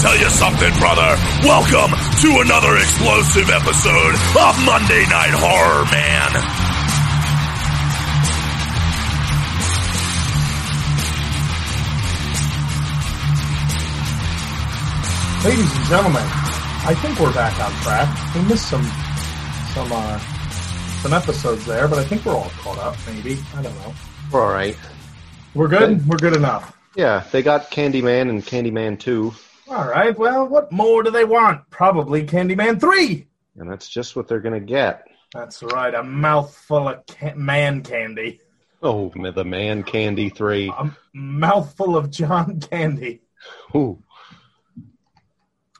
tell you something, brother. Welcome to another explosive episode of Monday Night Horror, man. Ladies and gentlemen, I think we're back on track. We missed some some uh, some episodes there, but I think we're all caught up. Maybe I don't know. We're all right. We're good. We're good enough. Yeah, they got Candyman and Candyman 2, All right. Well, what more do they want? Probably Candyman three. and that's just what they're going to get. That's right. A mouthful of can- man candy. Oh, the Man Candy 3. A mouthful of John Candy. Ooh.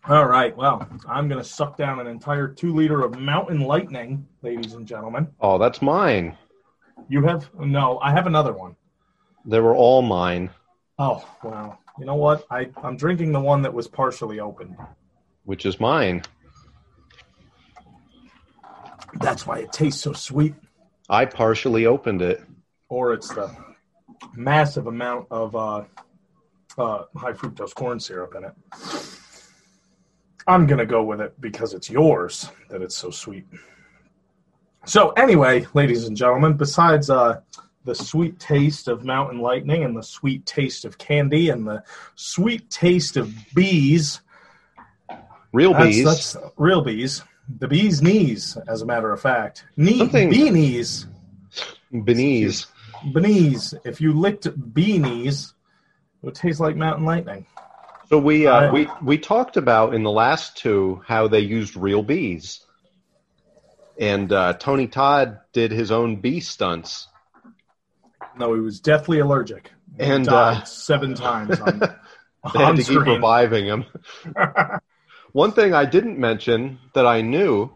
All right. Well, I'm going to suck down an entire two liter of Mountain Lightning, ladies and gentlemen. Oh, that's mine. You have no. I have another one. They were all mine, Oh wow. You know what? I I'm drinking the one that was partially opened. which is mine. That's why it tastes so sweet. I partially opened it. Or it's the massive amount of uh, uh, high fructose corn syrup in it. I'm gonna go with it because it's yours that it's so sweet. So anyway, ladies and gentlemen, besides uh, the sweet taste of mountain lightning and the sweet taste of candy and the sweet taste of bees, Real That's, bees. that's real bees. The bee's knees, as a matter of fact. Knee, Something- bee knees. Beneath. Beneath. If you licked bee knees, it would taste like mountain lightning. So we uh, we we talked about in the last two how they used real bees, and uh, Tony Todd did his own bee stunts. No, he was deathly allergic. He And, uh, seven times on, They had to keep reviving him. One thing I didn't mention that I knew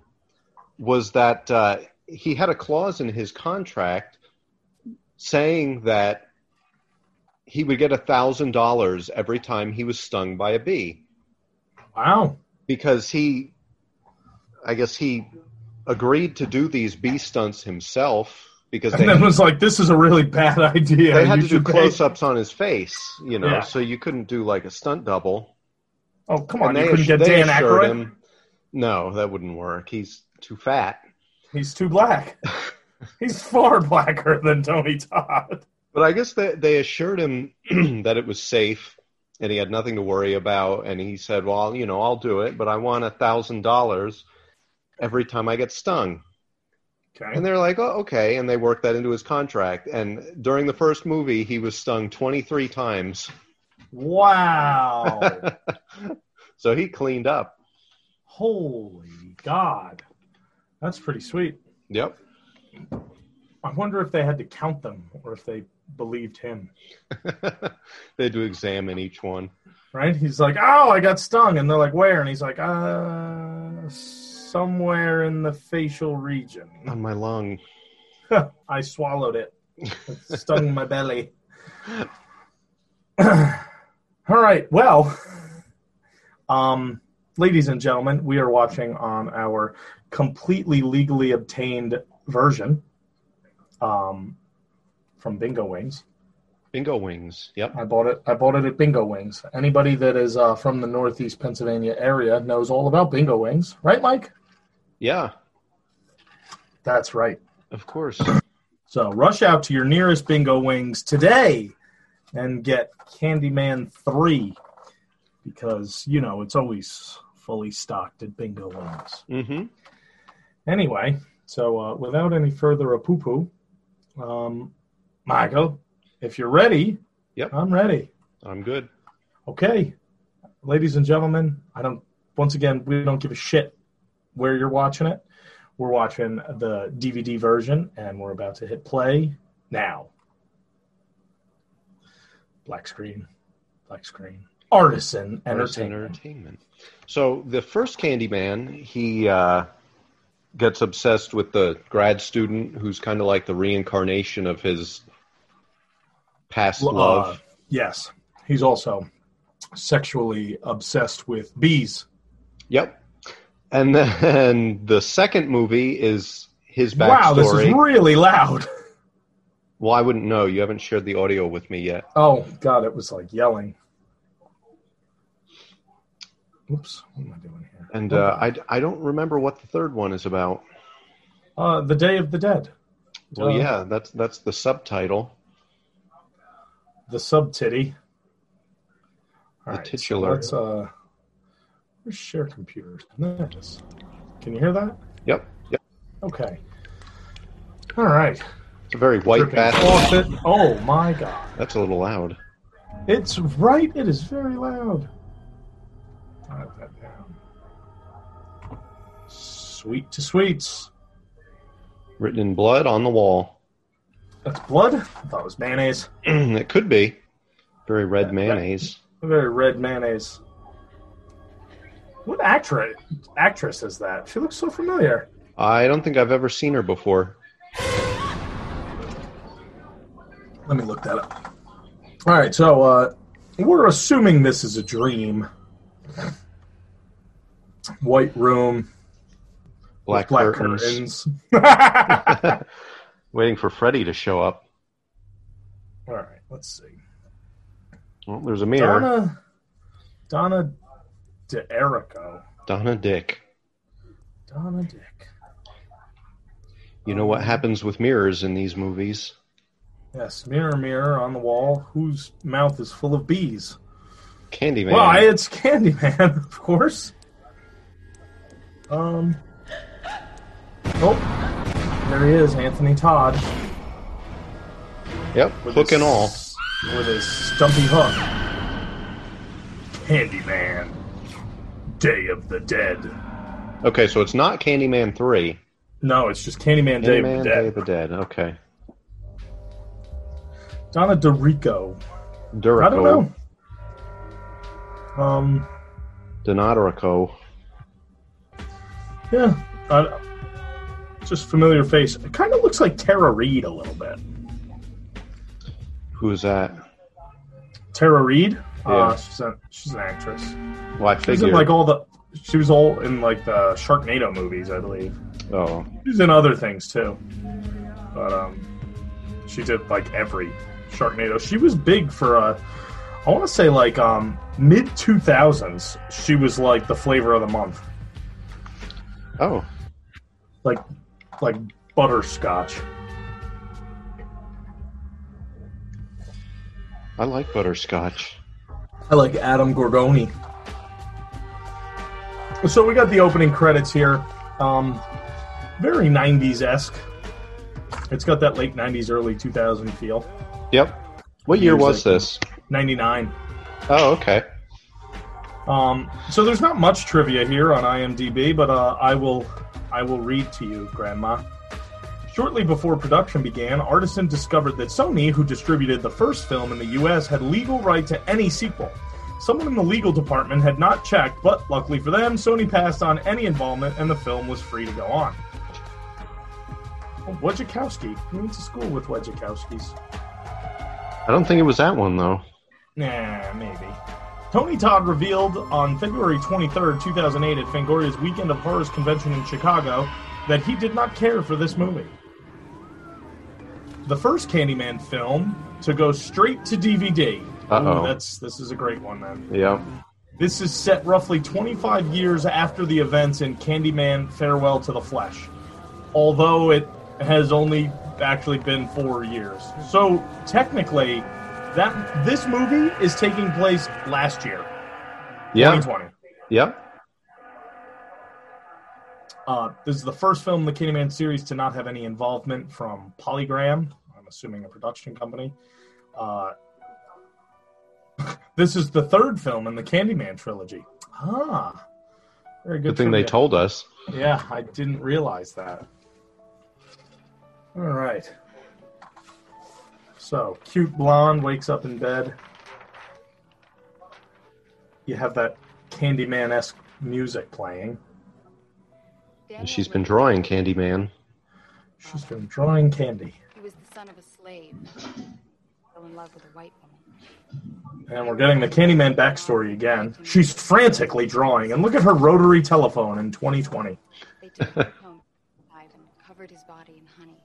was that uh, he had a clause in his contract saying that he would get a thousand dollars every time he was stung by a bee wow. because he, I guess he agreed to do these bee stunts himself because they And then was like, this is a really bad idea. they had You to do close-ups on his face, you know, Yeah. so you couldn't do like a stunt double. Oh, come on. And You they couldn't get Dan assured Aykroyd? him, no, that wouldn't work. He's too fat. He's too black. He's far blacker than Tony Todd. But I guess they, they assured him that it was safe and he had nothing to worry about. And he said, well, you know, I'll do it, but I want a thousand dollars every time I get stung. Okay. And they're like, oh, okay. And they worked that into his contract. And during the first movie, he was stung 23 times. Wow. so he cleaned up. Holy God. That's pretty sweet. Yep. I wonder if they had to count them or if they believed him. they do examine each one. Right? He's like, oh, I got stung. And they're like, where? And he's like, uh, somewhere in the facial region. On my lung. I swallowed it. It stung my belly. All right. Well, um, ladies and gentlemen, we are watching on our completely legally obtained version um, from Bingo Wings. Bingo wings. Yep. I bought it. I bought it at Bingo Wings. Anybody that is uh, from the Northeast Pennsylvania area knows all about Bingo Wings, right, Mike? Yeah, That's right. of course. So rush out to your nearest Bingo Wings today and get Candyman 3 because, you know, it's always fully stocked at Bingo Wings. hmm Anyway, so uh, without any further a poo poo, um, Michael, if you're ready, Yep. I'm ready. I'm good. Okay, ladies and gentlemen, I don't. Once again, we don't give a shit where you're watching it. We're watching the DVD version, and we're about to hit play now. Black screen, black screen. Artisan entertainment. entertainment. So the first Candyman, he uh, gets obsessed with the grad student who's kind of like the reincarnation of his past Uh, love. yes, he's also sexually obsessed with bees. Yep. And then the second movie is his backstory. Wow, this is really loud. well, I wouldn't know. You haven't shared the audio with me yet. Oh God, it was like yelling. Oops, what am I doing here? And uh, I, I don't remember what the third one is about. Uh, the Day of the Dead. Well, Uh, yeah, that's that's the subtitle. The sub titty. The titular. let's let's share computers. There it is. Can you hear that? Yep. Yep. Okay. All right. It's a very white faucet. Oh my god. That's a little loud. It's right. It is very loud. Write that down. Sweet to sweets. Written in blood on the wall. That's blood. I thought it was mayonnaise. it could be. Very red mayonnaise. Very red mayonnaise. What actress actress is that? She looks so familiar. I don't think I've ever seen her before. Let me look that up. All right, so uh, we're assuming this is a dream. White room, Black, black curtains. curtains. Waiting for Freddy to show up. All right, let's see. Well, there's a mirror. Donna, Donna D'Errico. Donna Dick. Donna Dick. You know what happens with mirrors in these movies? Yes, mirror, mirror on the wall. Whose mouth is full of bees? Candyman. Well, it's Candyman, of course. Um. Oh, there he is, Anthony Todd. yep, with hook his- and all. With his stumpy hook. Candyman. Day of the Dead. Okay, so it's not Candyman 3. No, it's just Candyman Day of Candyman the Day Dead. of the Dead. Okay. Donna D'Errico. Duraco. I don't know. Um, Donatarico. yeah. I, just familiar face. It kind of looks like Tara Reid a little bit. Who's that? Tara Reid. Yeah. Uh, she's a, she's an actress. Well, I She's in like all the. She was all in like the Sharknado movies, I believe. oh, She's in other things too, but um, she did like every Sharknado. She was big for uh, I want to say like um mid two thousands. She was like the flavor of the month, oh, like like butterscotch. I like butterscotch. I like Adam Gorgoni. So we got the opening credits here. Um, very 90s esque. It's got that late 90s, early 2000 feel. Yep. What year was this? 99. Oh, okay. Um, so there's not much trivia here on IMDb, but uh, I will I will read to you, Grandma. Shortly before production began, Artisan discovered that Sony, who distributed the first film in the U.S., had legal right to any sequel. Someone in the legal department had not checked, but luckily for them, Sony passed on any involvement, and the film was free to go on. Oh, Wojciechowski. We went to school with Wojciechowskis. I don't think it was that one though. Nah, maybe. Tony Todd revealed on February 23rd, 2008, at Fangoria's Weekend of Horrors convention in Chicago that he did not care for this movie. The first Candyman film to go straight to DVD. Uh-oh. Ooh, that's this is a great one then. Yep. This is set roughly 25 years after the events in Candyman Farewell to the Flesh. Although it has only actually been 4 years. So technically that this movie is taking place last year, Yep. 2020. Yep. Uh, this is the first film in the Candyman series to not have any involvement from Polygram. I'm assuming a production company. Uh, this is the third film in the Candyman trilogy. Ah, very good. Good thing they told us. Yeah, I didn't realize that. All right. So, cute blonde wakes up in bed. You have that Candyman esque music playing. And she's been drawing Candyman. She's been drawing candy. He was the son of a slave. Fell in love with a white woman. And we're getting the Candyman backstory again. She's frantically drawing, and look at her rotary telephone in 2020. They took him home alive and covered his body in honey.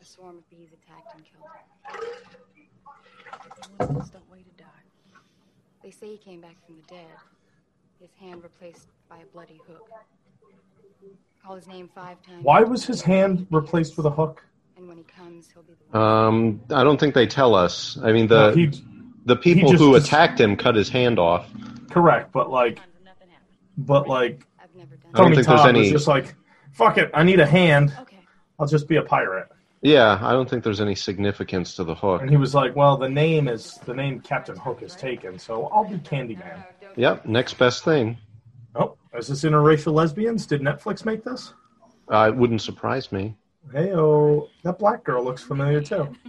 A swarm of bees attacked and killed him. Ones don't wait to die. They say he came back from the dead. his hand replaced by a bloody hook. Call his name five times. Why was his hand replaced with a hook? And when he comes, he'll be the one. Um, I don't think they tell us. I mean, the No, he, the people just- who just- attacked him cut his hand off. correct, but like, Nothing happened. but like, I've never done I don't Tony think there's Todd any- just like, fuck it, I need a hand. Okay. I'll just be a pirate. Yeah, I don't think there's any significance to the hook. And he was like, well, the name is the name Captain Hook is taken, so I'll be Candyman. Yep, next best thing. Oh, is this interracial lesbians? Did Netflix make this? Uh, it wouldn't surprise me. Hey, oh, that black girl looks familiar too.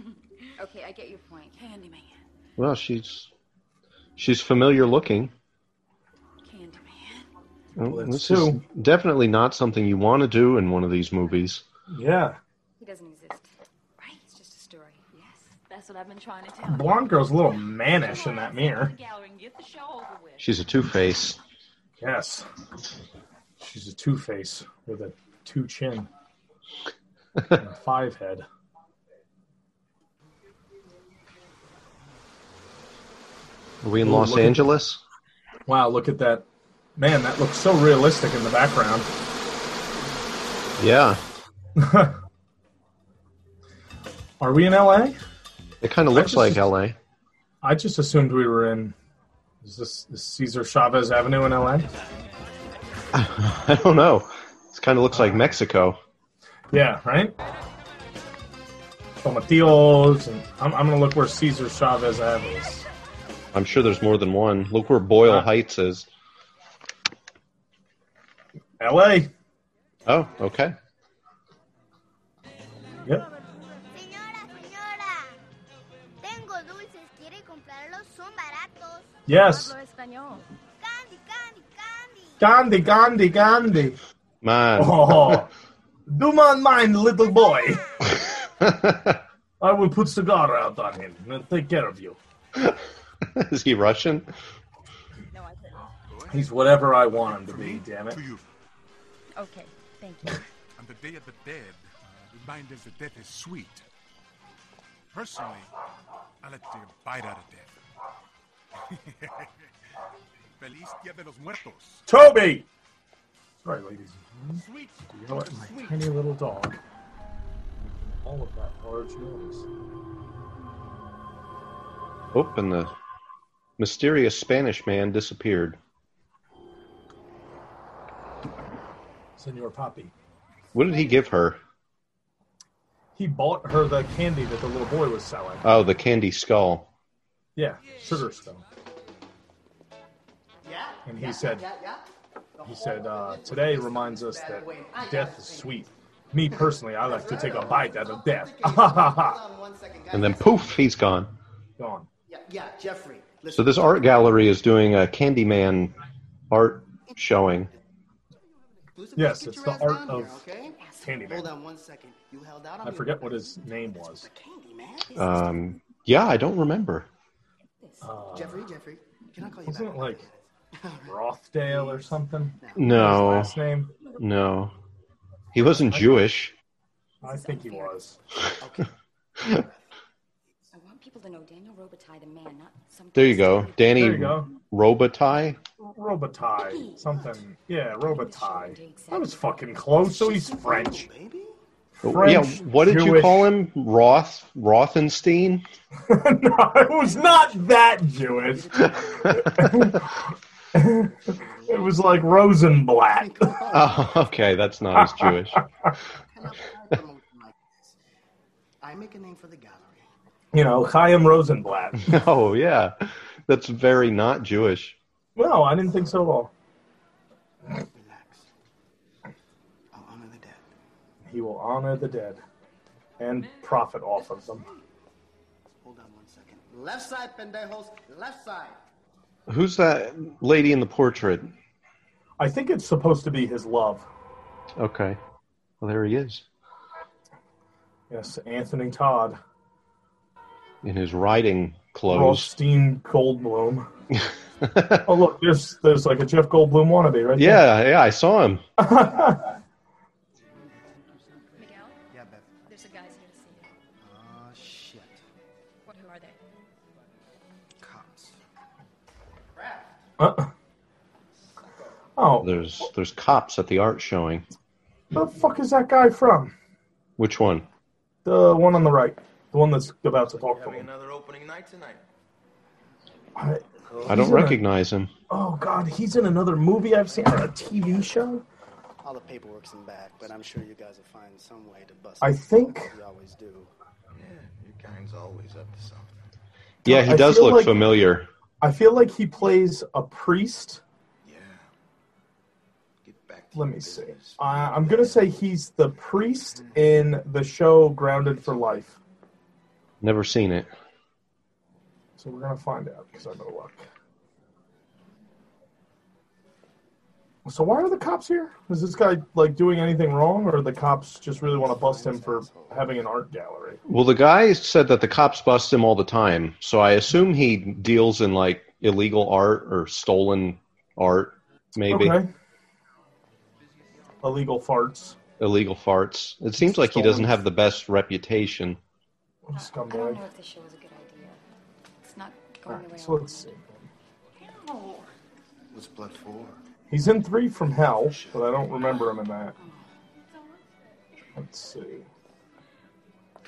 Okay, I get your point. Candyman. Well, she's she's familiar looking. Candyman. Well, Well, this that's is two. definitely not something you want to do in one of these movies. Yeah, He doesn't exist. Right? It's just a story. Yes, that's what I've been trying to tell you. blonde girl's a little mannish in that mirror. Gallery and get the show over with. She's a two face. Yes, she's a two face with a two chin, and a five head. Are we in Ooh, Los at- Angeles? Wow, look at that. Man, that looks so realistic in the background. Yeah, Are we in LA? it kind of looks just- like L.A. I just assumed we were in. Is this is Cesar Chavez Avenue in LA? I don't know. It kind of looks like Mexico. Yeah, right? Tomatillos, and I'm, I'm gonna look where Cesar Chavez Avenue is. I'm sure there's more than one. Look where Boyle Uh. Heights is. LA. Oh, okay. Yep. Yes. Hablo. Candy, candy, candy. Gandhi, Gandhi, Gandhi. Man. Oh, do not mind, little boy. I will put cigar out on him and take care of you. is he Russian? No, I couldn't. He's whatever I want him to be. Damn it. Okay, thank you. On the Day of the Dead, uh, remind us that death is sweet. Personally, I like to take a bite out of death. Feliz Dia de los Muertos. Toby. Sorry, ladies. Sweet. You know what? My tiny little dog. All of that large noise. Oh, and the mysterious Spanish man disappeared. Senor Poppy. What did he give her? He bought her the candy that the little boy was selling. Oh, the candy skull. Yeah, sugar stone. Yeah. And he yeah, said- yeah, yeah. He said, uh, today reminds us that death is sweet. Me personally, I like to take a bite out of death. And then poof, he's gone. Gone. Yeah, yeah, Jeffrey. Listen, So this art gallery is doing a Candyman art showing. Yes, it's the art of here, okay? Hold Candyman. on one second. You held out on I forget what his name was. Um, yeah, I don't remember. Uh, Jeffrey, Jeffrey, can I call you Wasn't back? it like Rothdale or something? No, last name? no. He wasn't Jewish. I think he was. Okay. I want people to know Daniel Robitaille, the man, not some. There you go. Danny There you go. Robitaille. Robitaille. Something. Yeah, Robitaille. That was fucking close. So he's French. Baby? French, yeah, what did you call him? Roth Rothenstein? no, it was not that Jewish. it was like Rosenblatt. oh, okay, that's not as Jewish. Can I promote? I make a name for the gallery. You know, Chaim Rosenblatt. Oh, yeah, that's very not Jewish. No, I didn't think so at all. Relax. I'll honor the dead. He will honor the dead and profit off of them. Hold on one second. Left side, pendejos. Left side. Who's that lady in the portrait? I think it's supposed to be his love. Okay, well there he is Yes, Anthony Todd. in his riding clothes. Rothstein Goldblum. Oh look, there's there's like a Jeff Goldblum wannabe right yeah, yeah, I saw him. Uh, Oh, There's there's cops at the art showing. Where the fuck is that guy from? Which one? The one on the right. The one that's about to talk to me. another opening night tonight. I, I don't He's in a- recognize him. oh god, he's in another movie I've seen, or a TV show. All the paperwork's in back, but I'm sure you guys will find some way to bust I think You always do. Yeah, your kind's always up to something. Yeah, he I does look like- familiar. I feel like he plays a priest. Yeah. Get back to Let your me see. business. Uh, I'm gonna say he's the priest in the show Grounded for Life. Never seen it. So we're gonna find out because I'm gonna luck. So why are the cops here? Is this guy like doing anything wrong, or the cops just really want to bust him for having an art gallery? Well, the guy said that the cops bust him all the time, so I assume he deals in like illegal art or stolen art, maybe Okay. Illegal farts. illegal farts. It seems like he doesn't have the best reputation. What a I don't know if this show is a good idea. It's not All going the way right, I so let's see. No. What's blood for? He's in Three from Hell, but I don't remember him in that. Let's see.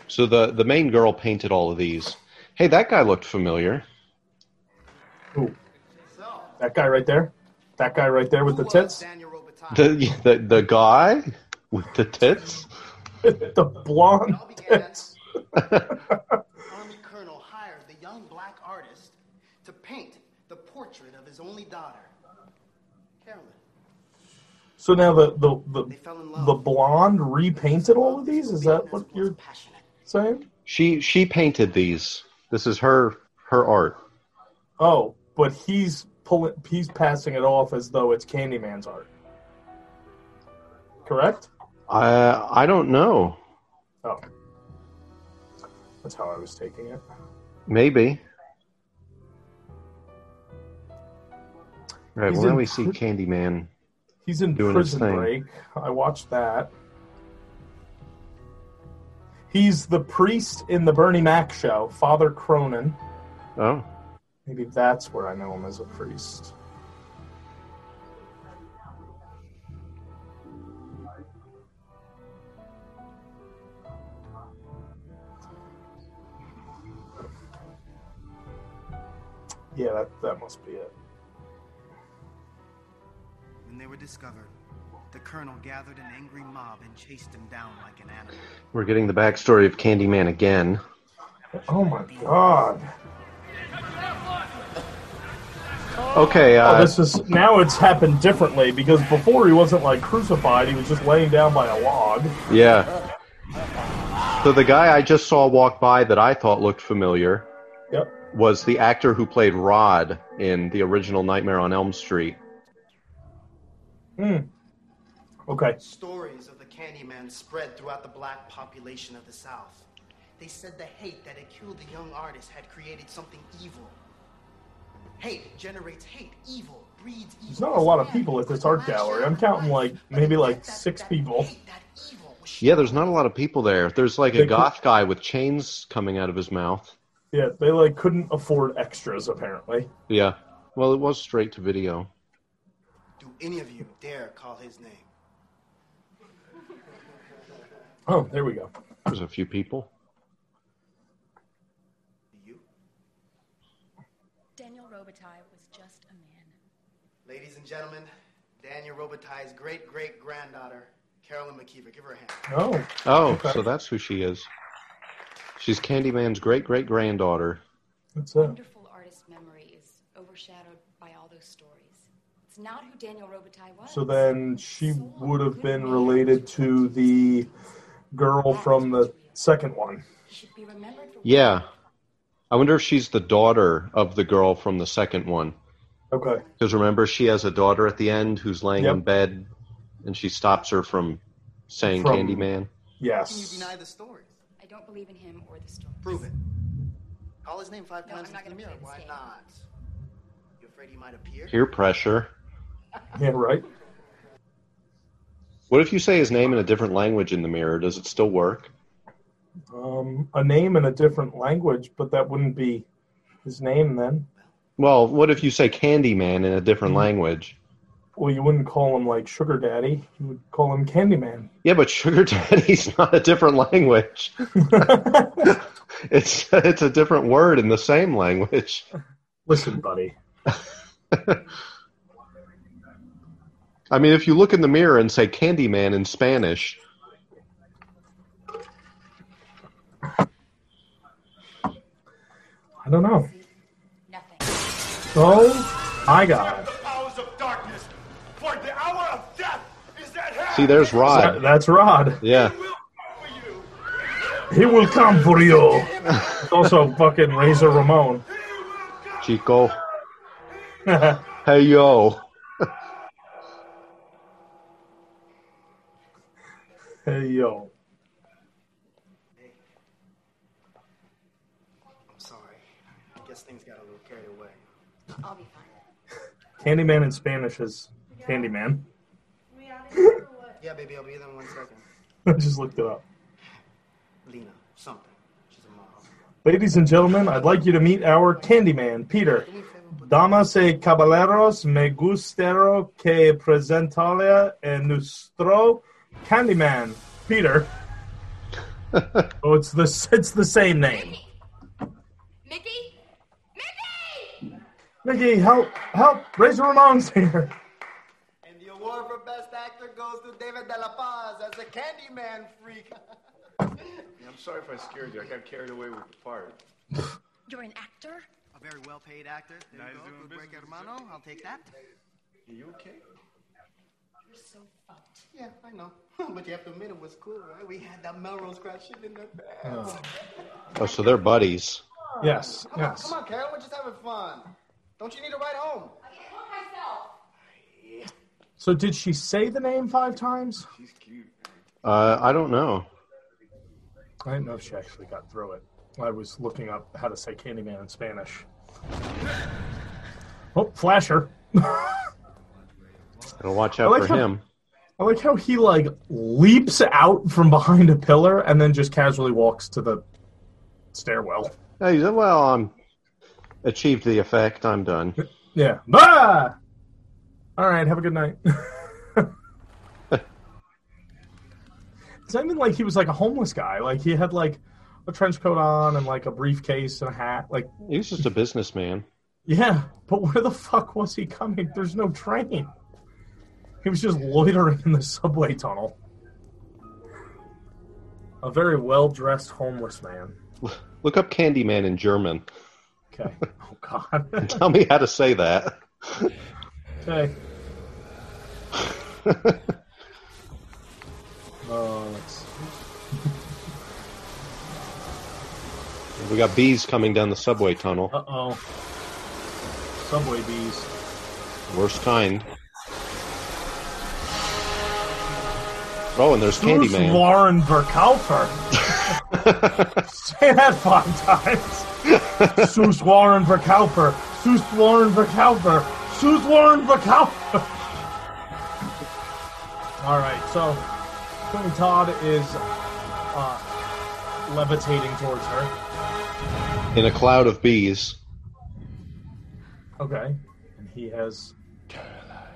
So the the main girl painted all of these. Hey, that guy looked familiar. Ooh. That guy right there? That guy right there with the tits? The the, the guy with the tits. the blonde tits. Army colonel hired the young black artist to paint the portrait of his only daughter, Carolyn. So now the the the, fell in love. the blonde repainted all of these? Is that what you're passionate? saying? She she painted these. This is her her art. Oh, but he's pulling he's passing it off as though it's Candyman's art. Correct? I I don't know. Oh. That's how I was taking it. Maybe. Right. He's Well, now we see Candyman. He's in Doing his Prison thing. Break. I watched that. He's the priest in the Bernie Mac show, Father Cronin. Oh, Maybe that's where I know him as a priest. Yeah, that, that must be it. When they were discovered, the colonel gathered an angry mob and chased them down like an animal. we're getting the backstory of Candyman again. Oh my god. Okay. Oh, Uh, this is now it's happened differently because before he wasn't like crucified, he was just laying down by a log. yeah. So the guy I just saw walk by that I thought looked familiar Yep. was the actor who played Rod in the original Nightmare on Elm Street. Hmm. Okay. Stories of the Candyman spread throughout the black population of the South. They said the hate that had killed the young artist had created something evil. Hate generates hate. Evil breeds evil. There's not a lot of people at this art gallery. I'm counting like maybe like six people. Hate, that evil was Yeah, there's not a lot of people there. There's like a goth guy with chains coming out of his mouth. Yeah, they like couldn't afford extras apparently. Yeah. Well, it was straight to video. Do any of you dare call his name? Oh, there we go. There's a few people. You? Daniel Robitaille was just a man. Ladies and gentlemen, Daniel Robitaille's great great granddaughter, Carolyn McKeever. Give her a hand. Oh, Oh, Okay. so that's who she is. She's Candyman's great great granddaughter. that's it. Wonderful artist memory is overshadowed by all those stories. It's not who Daniel Robitaille was. So then she would have been related to the girl from the second one. Be remembered for Yeah. I wonder if she's the daughter of the girl from the second one. Okay. Because remember, she has a daughter at the end who's laying in bed, and she stops her from saying From- Candyman. Yes. Can you deny the stories? I don't believe in him or the stories. Prove it. Call his name five No, times I'm not into the gonna mirror. play Why game. not? You afraid he might appear? Peer pressure. Yeah, right. What if you say his name in a different language in the mirror? Does it still work? Um, a name in a different language, but that wouldn't be his name then. Well, what if you say Candyman in a different Mm-hmm. language? Well, you wouldn't call him like Sugar Daddy. You would call him Candyman. Yeah, but sugar daddy's not a different language. it's it's a different word in the same language. Listen, buddy. I mean, if you look in the mirror and say Candyman in Spanish, I don't know. Nothing. Oh my God. Powers of darkness, for the hour of death is at hand. see, there's Rod. that's Rod. Yeah, He will come for you. Also fucking Razor Ramon. Chico. Hey yo. Hey yo. I'm sorry. I guess things got a little carried away. I'll be fine. Candyman in Spanish is Candyman. Yeah, baby, I'll be there in one second. I just looked it up. Lena, something. She's a mom. Ladies and gentlemen, I'd like you to meet our Candyman, Peter. Damas y caballeros, me gustaría que presentarle a nuestro Candyman, Peter. oh, it's the it's the same name. Mickey? Mickey! Mickey, help! Help! Razor Ramon's here. And the award for Best Actor goes to David De La Paz as the Candyman freak. I'm sorry if I scared you. I got carried away with the part. You're an actor? A very well-paid actor. There Nice you go. doing Good break, hermano. I'll take that. Are you okay? You're so fucked. Yeah, I know. but you have to admit it was cool, right? We had that Melrose crash shit in the bed. Oh, so they're buddies. Yes, Come on, yes. come on, Carol. We're just having fun. Don't you need a ride home? I can myself. Yeah. So did she say the name five times? She's cute. Uh, I don't know. I didn't know if she actually got through it. I was looking up how to say Candyman in Spanish. Oh, flasher. Gotta watch I out like for how- him. I like how he like leaps out from behind a pillar and then just casually walks to the stairwell. Hey, he said, well, I'm achieved the effect. I'm done. Yeah. Bah! All right. Have a good night. it's not even like he was like a homeless guy. Like he had like a trench coat on and like a briefcase and a hat. Like He's just a businessman. yeah, but where the fuck was he coming? There's no train. He was just loitering in the subway tunnel. A very well dressed homeless man. Look up Candyman in German. Okay. Oh God. Tell me how to say that. okay. Oh, let's We got bees coming down the subway tunnel. Uh oh. Subway bees. Worst kind. Oh, and there's Who's Candyman. Lauren Verkaufer? Say that five times. Sus Warren Verkaufer. Sus Warren Verkaufer. Sus Warren Verkaufer. All right, so Quentin Todd is uh, levitating towards her. In a cloud of bees. Okay, and he has Caroline.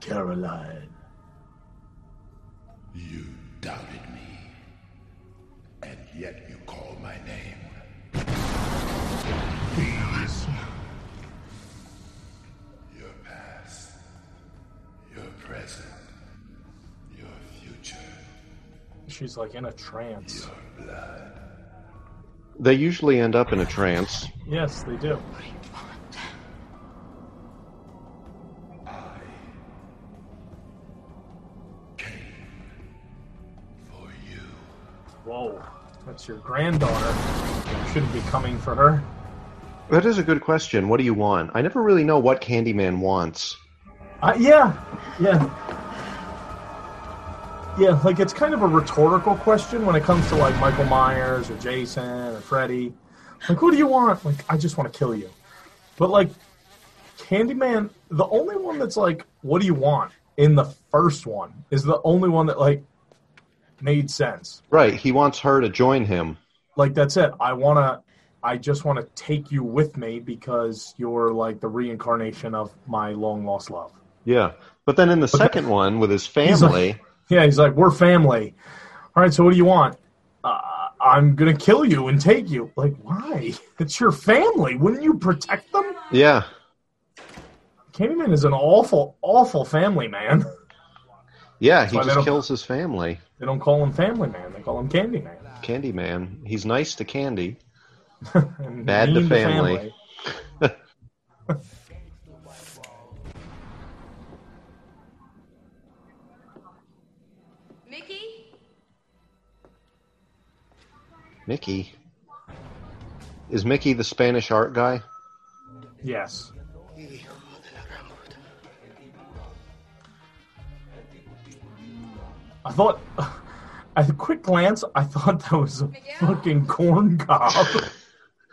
Caroline. You doubted me, and yet you call my name. Please. Your past, your present, your future, She's like in a trance. your blood. They usually end up in a trance. Yes, they do. Whoa, that's your granddaughter. Shouldn't be coming for her. That is a good question. What do you want? I never really know what Candyman wants. Uh, yeah, yeah. Yeah, like it's kind of a rhetorical question when it comes to like Michael Myers or Jason or Freddy. Like, who do you want? Like, I just want to kill you. But like, Candyman, the only one that's like, what do you want? In the first one is the only one that like made sense. Right, he wants her to join him. Like that's it. I want to. I just want to take you with me because you're like the reincarnation of my long lost love. Yeah. But then in the second one with his He's like- family, Yeah, he's like, we're family. All right, so what do you want? Uh, I'm gonna kill you and take you. Like, why? It's your family. Wouldn't you protect them? yeah, Candyman is an awful, awful family man. yeah, he just kills his family. They don't call him Family Man. They call him Candy Man. Candy Man. He's nice to Candy. Bad to mean family. Mickey? Mickey. Is Mickey the Spanish art guy? Yes. I thought, at a quick glance, I thought that was a fucking corn cob.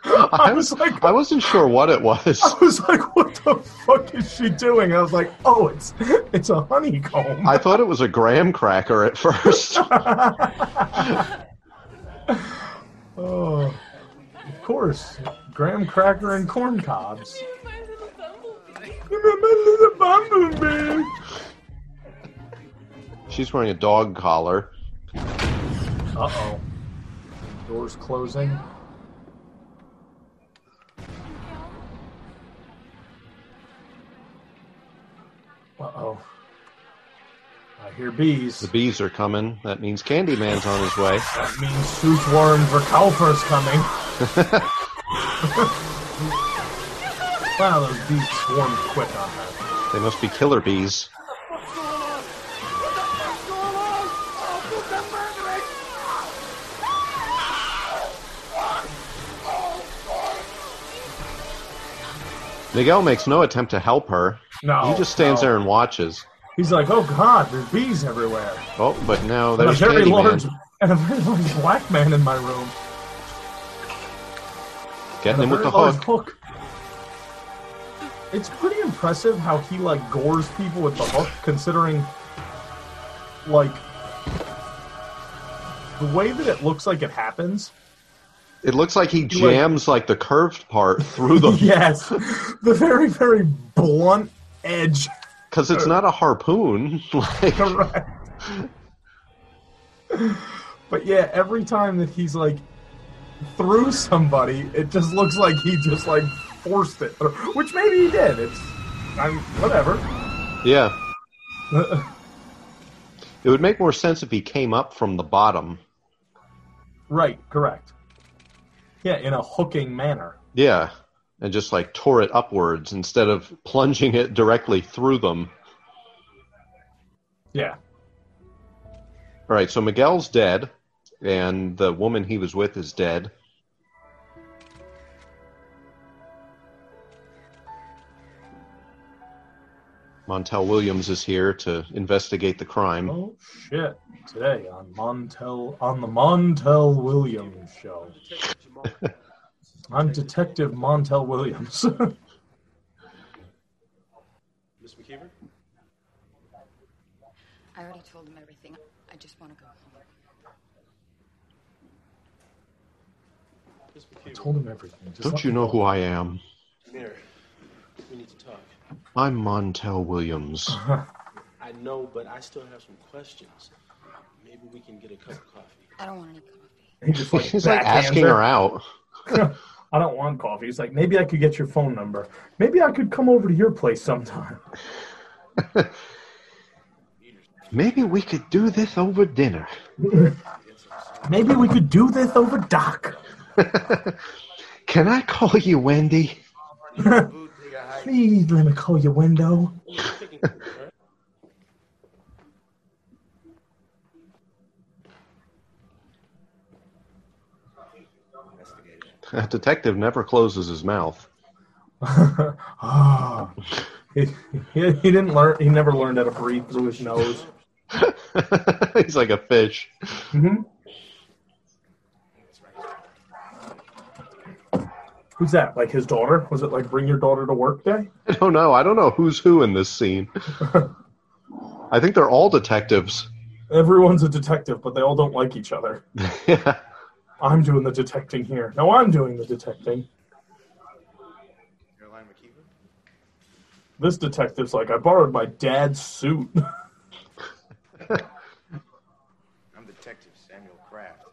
I was like, I wasn't sure what it was. I was like, what the fuck is she doing? I was like, oh, it's it's a honeycomb. I thought it was a graham cracker at first. oh, of course, graham cracker and corn cobs. You remember the bumblebee. She's wearing a dog collar. Uh oh. Doors closing. Uh oh. I hear bees. The bees are coming. That means Candyman's on his way. That means Such Warren Verkaufer's coming. wow, those bees swarmed quick on that. They must be killer bees. Miguel makes no attempt to help her. No, he just stands no. there and watches. He's like, oh god, there's bees everywhere. Oh, but now And a there's very large and a very large black man in my room. getting him with the large hook. It's pretty impressive how he like gores people with the hook, considering like the way that it looks like it happens. It looks like he jams like the curved part through the yes, the very very blunt edge. because it's not a harpoon. Like Correct. But yeah, every time that he's like through somebody, it just looks like he just like forced it, which maybe he did. It's I'm whatever. yeah, it would make more sense if he came up from the bottom. right, correct. Yeah, in a hooking manner. Yeah, and just like tore it upwards instead of plunging it directly through them. Yeah. All right, so Miguel's dead, and the woman he was with is dead. Montel Williams is here to investigate the crime. Oh shit! Today on Montel on the Montel Williams show. I'm Detective Montel Williams. Miss McKeever? I already told him everything. I just want to go home. Miss I told him everything. Just Don't you know go. who I am? Mary, we need to talk. I'm Montel Williams. I know, but I still have some questions. Maybe we can get a cup of coffee. I don't want any coffee. He just like He's like asking her out. I don't want coffee. He's like, maybe I could get your phone number. Maybe I could come over to your place sometime. Maybe we could do this over dinner. Maybe we could do this over Doc. Can I call you Wendy? Please let me call your window. A detective never closes his mouth. Ah. he, he, he didn't learn. He never learned how to breathe through his nose. He's like a fish. hmm Who's that? Like his daughter? Was it like bring your daughter to work day? I don't know. I don't know who's who in this scene. I think they're all detectives. Everyone's a detective, but they all don't like each other. yeah. I'm doing the detecting here. No, I'm doing the detecting. Caroline McKeever? This detective's like, I borrowed my dad's suit. I'm Detective Samuel Kraft.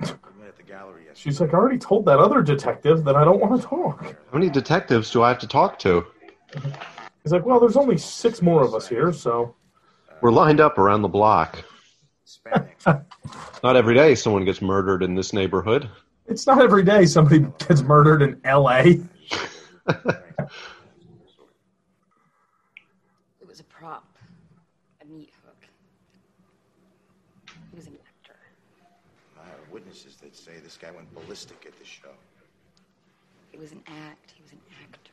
We met at the gallery yesterday. She's like, I already told that other detective that I don't want to talk. How many detectives do I have to talk to? He's like, well, there's only six more of us here, so. We're lined up around the block. Not every day someone gets murdered in this neighborhood. It's not every day somebody gets murdered in L.A. It was a prop, a meat hook. He was an actor. I have witnesses that say this guy went ballistic at the show. It was an act. He was an actor.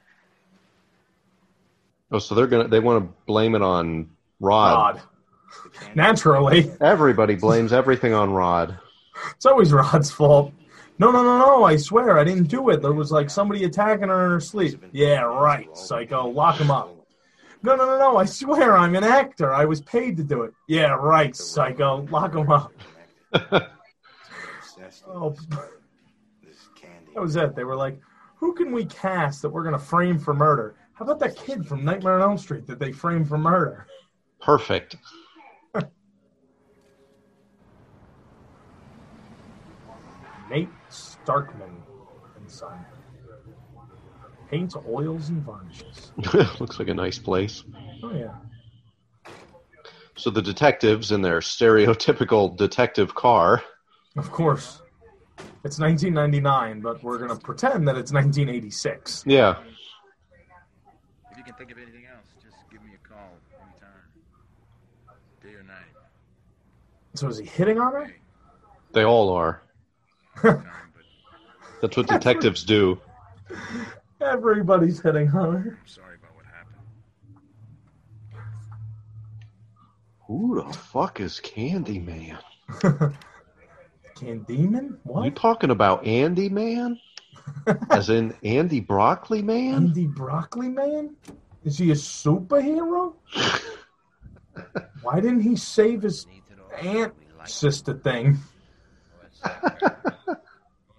Oh, so they're gonna they want to blame it on Rod. Rod. Naturally. Everybody blames everything on Rod. It's always Rod's fault. No, no, no, no, I swear, I didn't do it. There was like somebody attacking her in her sleep. Yeah, right, psycho. Lock him up. No, no, no, no, I swear, I'm an actor. I was paid to do it. Yeah, right, psycho. Lock him up. Oh, with this, this candy. That was it. They were like, who can we cast that we're going to frame for murder? How about that kid from Nightmare on Elm Street that they framed for murder? Perfect. Nate Starkman and Son. Paints, oils, and varnishes. Looks like a nice place. Oh, yeah. So the detectives in their stereotypical detective car. Of course. It's 1999, but we're going to pretend that it's 1986. Yeah. If you can think of anything else, just give me a call anytime. Day or night. So is he hitting on her? They all are. That's what detectives do. Everybody's hitting on her. I'm sorry about what happened. Who the fuck is Candyman? Candyman? You What? You talking about Andy Man? As in Andy Broccoli Man? Andy Broccoli Man? Is he a superhero? Why didn't he save his aunt sister thing? Oh,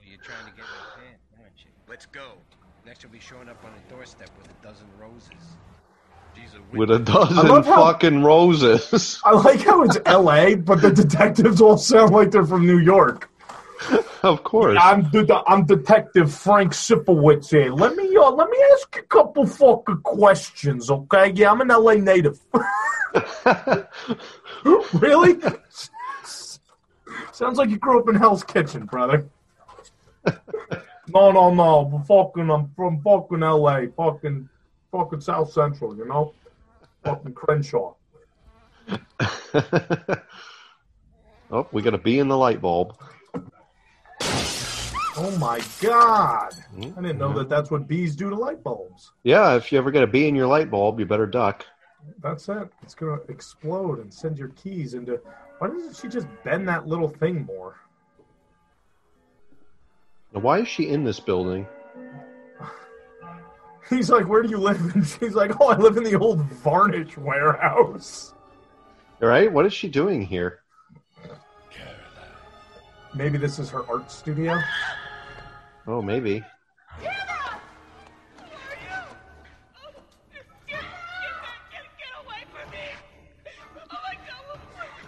you're trying to get my pants, aren't you? Let's go. Next, you'll be showing up on a doorstep with a dozen roses. She's a With a I dozen love how- fucking roses. I like how it's L.A., but the detectives all sound like they're from New York. of course. I'm the, I'm Detective Frank Sipowicz here. Let me uh, let me ask a couple fucking questions, okay? Yeah, I'm an LA native. really? Sounds like you grew up in Hell's Kitchen, brother. no, no, no. Fucking, I'm from fucking LA. Fucking, fucking South Central. You know, fucking Crenshaw. oh, we got a bee in the light bulb. Oh my god! Hmm? I didn't know hmm? that that's what bees do to light bulbs. Yeah, if you ever get a bee in your light bulb, you better duck. That's it. It's gonna explode and send your keys into. Why doesn't she just bend that little thing more? Now, why is she in this building? He's like, "Where do you live?" And she's like, "Oh, I live in the old varnish warehouse." All right, what is she doing here? Maybe this is her art studio. Oh, maybe.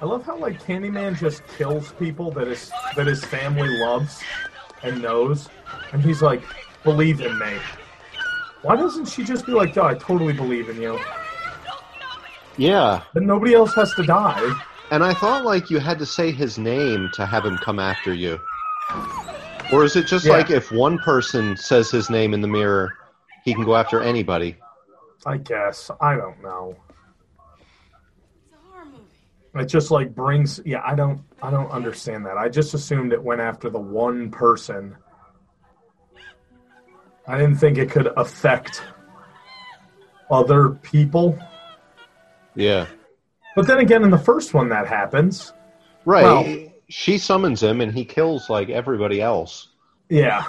I love how like Candyman just kills people that his that his family loves and knows, and he's like, "Believe in me." Why doesn't she just be like, "Yeah, I totally believe in you"? Yeah, Then nobody else has to die. and I thought like you had to say his name to have him come after you. Or is it just Yeah. like if one person says his name in the mirror, he can go after anybody? I guess I don't know. It's a horror movie. It just like brings yeah, I don't I don't understand that. I just assumed it went after the one person. I didn't think it could affect other people. Yeah. But then again in the first one that happens. Right. Well- she summons him and he kills like everybody else. Yeah.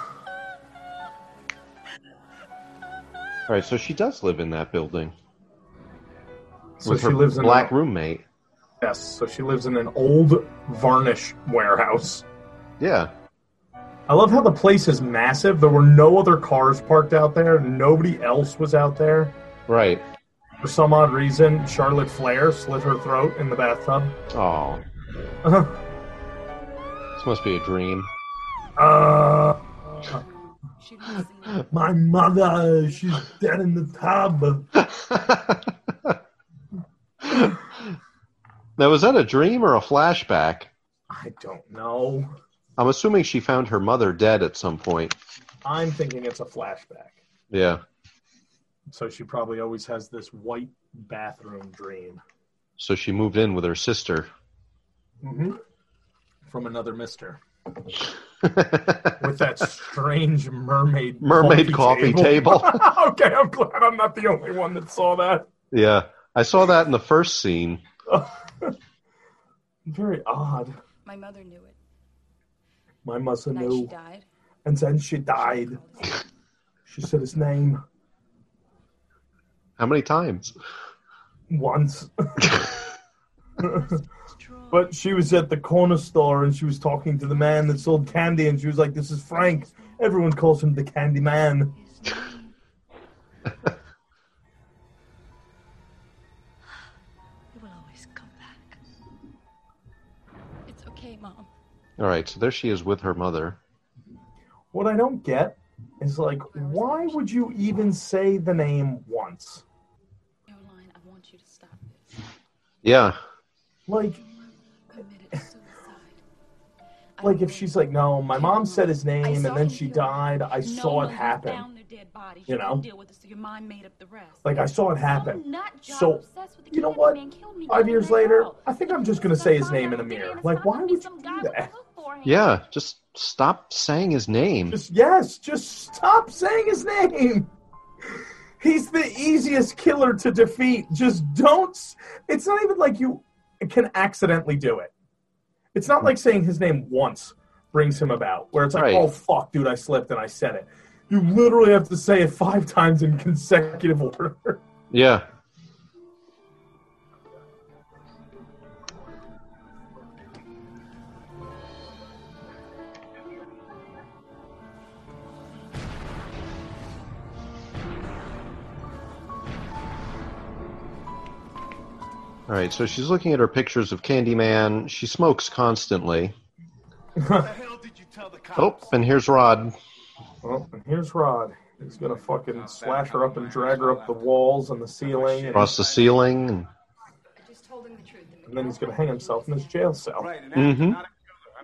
All right, so she does live in that building So with she her lives in black a, roommate. Yes, so she lives in an old varnish warehouse. Yeah. I love how the place is massive. There were no other cars parked out there. Nobody else was out there. Right. For some odd reason, Charlotte Flair slit her throat in the bathtub. Oh, this must be a dream. uh, my mother, she's dead in the tub. Now, was that a dream or a flashback? I don't know. I'm assuming she found her mother dead at some point. I'm thinking it's a flashback. Yeah. So she probably always has this white bathroom dream. So she moved in with her sister. Mm-hmm. From another mister. With that strange mermaid Mermaid coffee table. okay, I'm glad I'm not the only one that saw that. Yeah. I saw that in the first scene. Very odd. My mother knew it. My mother The night she knew. died. And then she died. She said his name How many times? once. but she was at the corner store and she was talking to the man that sold candy and she was like, This is Frank. Everyone calls him the candy man. All right, so there she is with her mother. What I don't get is like, why would you even say the name once? Caroline, I want you to stop. Yeah. Like, like if she's like, no, my mom said his name and then she died. I saw it happen. You know, Deal with it so your mind made up the rest. like I saw it happen. I'm not job So you know what? man killed me Five years later. I think I'm just gonna say his name in a mirror. Like, why would you do that? Yeah, just stop saying his name. Just yes, just stop saying his name. He's the easiest killer to defeat. Just don't. It's not even like you can accidentally do it. It's not like saying his name once brings him about, where it's like, Right. oh fuck, dude, I slipped and I said it. You literally have to say it five times in consecutive order. Yeah. All right, so she's looking at her pictures of Candyman. She smokes constantly. Oh, and here's Rod. Well, and here's Rod. He's gonna fucking slash her up and drag her up the walls and the ceiling, and, Across the ceiling. And, and then he's gonna hang himself in his jail cell. Right,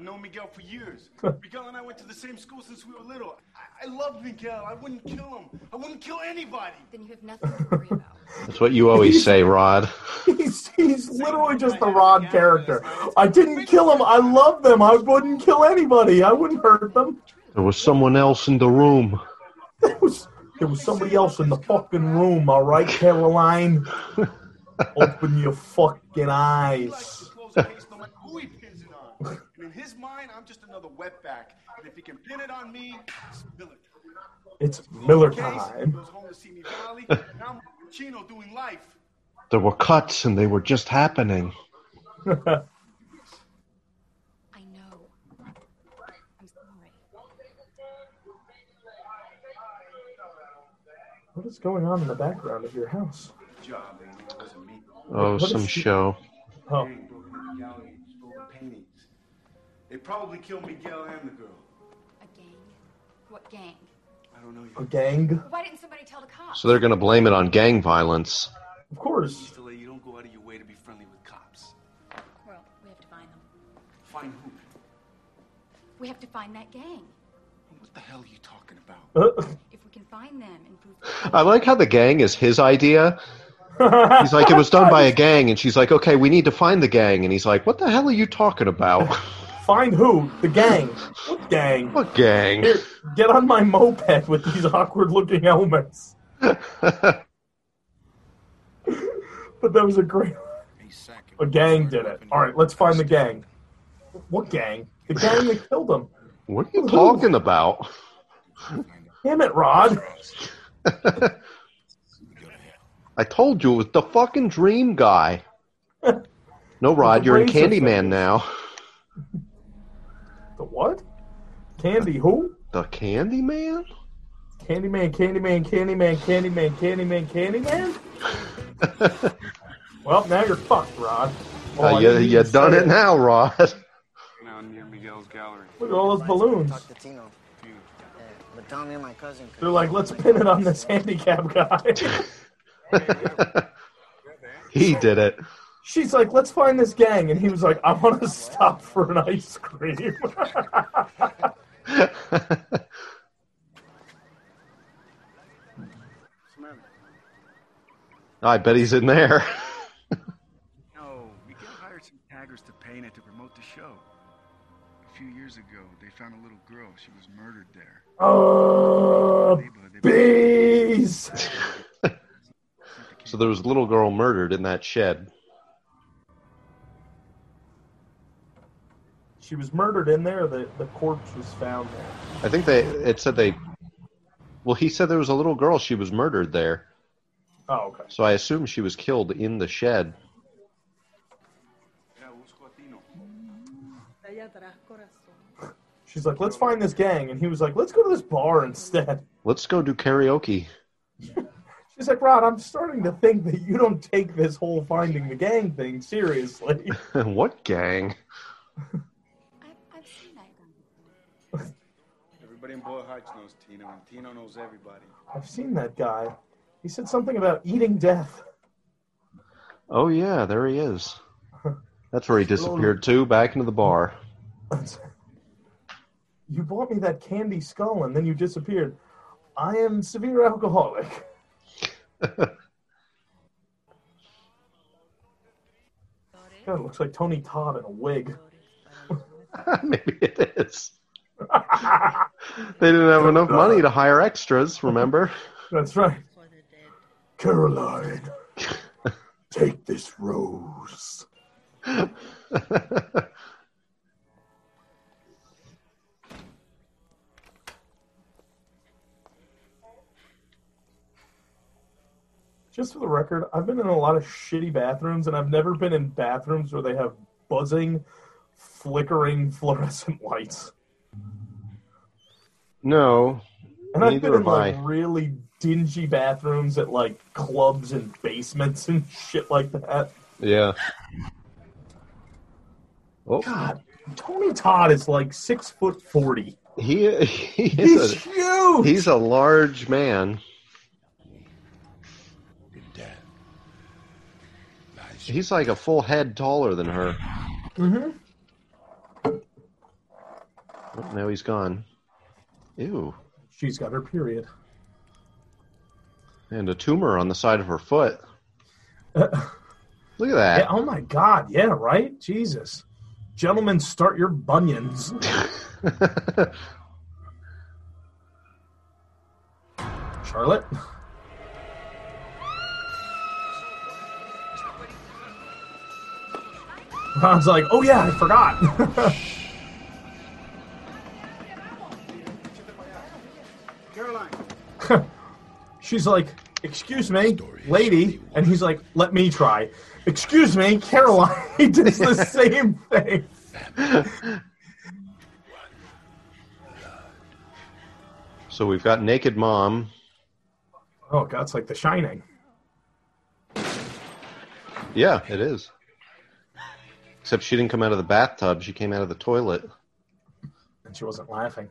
I've known Miguel for years. Miguel and I went to the same school since we were little. I, I love Miguel. I wouldn't kill him. I wouldn't kill anybody. Then you have nothing to worry about. that's what you always say, Rod. He's he's literally just the Rod character. I didn't kill him. I love them. I wouldn't kill anybody. I wouldn't hurt them. There was someone else in the room. There was there was somebody else in the fucking room. All right, Caroline. Open your fucking eyes. Close the case no matter who he pins it on. And in his mind, I'm just another wetback. And if he can pin it on me, it's Miller. It's Miller Case, time. goes home to Simi Valley. and I'm Chino doing life. There were cuts, and they were just happening. I know. I'm sorry. What is going on in the background of your house? Job, man. It wasn't me. Oh, What is some she- show. Oh, They probably killed Miguel and the girl. A gang? What gang? I don't know a yet. gang? Why didn't somebody tell the cops? So they're going to blame it on gang violence. Of course. Still, you don't go out of your way to be friendly with cops. Well, we have to find them. Find who? We have to find that gang. What the hell are you talking about? If we can find them and prove I like how the gang is his idea. He's like, it was done by a gang, and she's like, okay, we need to find the gang. And he's like, what the hell are you talking about? Find who? The gang. What gang? what gang? Here, get on my moped with these awkward looking helmets. but that was a great. A gang did it. All right, let's find the gang. What gang? The gang that killed him. What are you talking about? Damn it, Rod. I told you it was the fucking dream guy. No, Rod, you're in Candyman now. The what? Candy who? The Candyman? Candyman, Candyman, Candyman, Candyman, Candyman, Candyman? well, now you're fucked, Rod. Uh, you need you done it it is- now, Rod. Now near Miguel's gallery. Look at all those balloons. Talk to Tino. But tell me and my cousin. could- They're like, let's pin it on this handicap guy. he did it. She's like, let's find this gang. And he was like, I want to stop for an ice cream. I bet he's in there. No, Miguel hired some taggers to paint it to promote the show. A few years ago, they found a little girl. She was murdered there. oh, bees. So there was a little girl murdered in that shed. She was murdered in there. The, the corpse was found there. I think they it said they. Well, he said there was a little girl. She was murdered there. Oh, okay. So I assume she was killed in the shed. She's like, let's find this gang. And he was like, let's go to this bar instead. Let's go do karaoke. She's like, Rod, I'm starting to think that you don't take this whole finding the gang thing seriously. what gang? Everybody in Boyle Heights knows Tino, and Tino knows everybody. I've seen that guy. He said something about eating death. Oh yeah, there he is. That's where he disappeared to, back into the bar. You bought me that candy skull and then you disappeared. I am severe alcoholic. God, it looks like Tony Todd in a wig. Maybe it is. They didn't have enough money to hire extras, remember? That's right. Caroline, take this rose. Just for the record, I've been in a lot of shitty bathrooms, and I've never been in bathrooms where they have buzzing, flickering fluorescent lights. No. And I've been in like really dingy bathrooms at like clubs and basements and shit like that. Yeah. Oh, God, Tony Todd is like six foot forty. he, he He's a, huge. he's a large man. He's like a full head taller than her. Mm-hmm. Oh, now he's gone. Ew. She's got her period. And a tumor on the side of her foot. Uh, Look at that. Yeah, oh my God! Yeah, right. Jesus, gentlemen, start your bunions. Charlotte. Ron's like, oh yeah, I forgot. She's like, excuse me, lady, and he's like, let me try. Excuse me, Caroline. He does the same thing. So we've got Naked Mom. Oh God, it's like The Shining. Yeah, it is. Except she didn't come out of the bathtub, she came out of the toilet. And she wasn't laughing.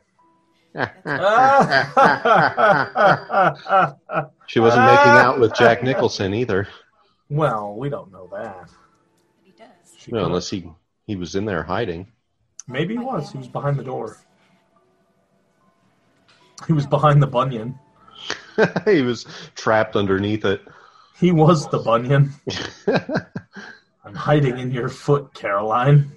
She wasn't making out with Jack Nicholson either. Well, we don't know that. She No, unless he he was in there hiding. Maybe he was. He was behind the door. He was behind the bunion. he was trapped underneath it. He was the bunion. I'm hiding in your foot, Caroline.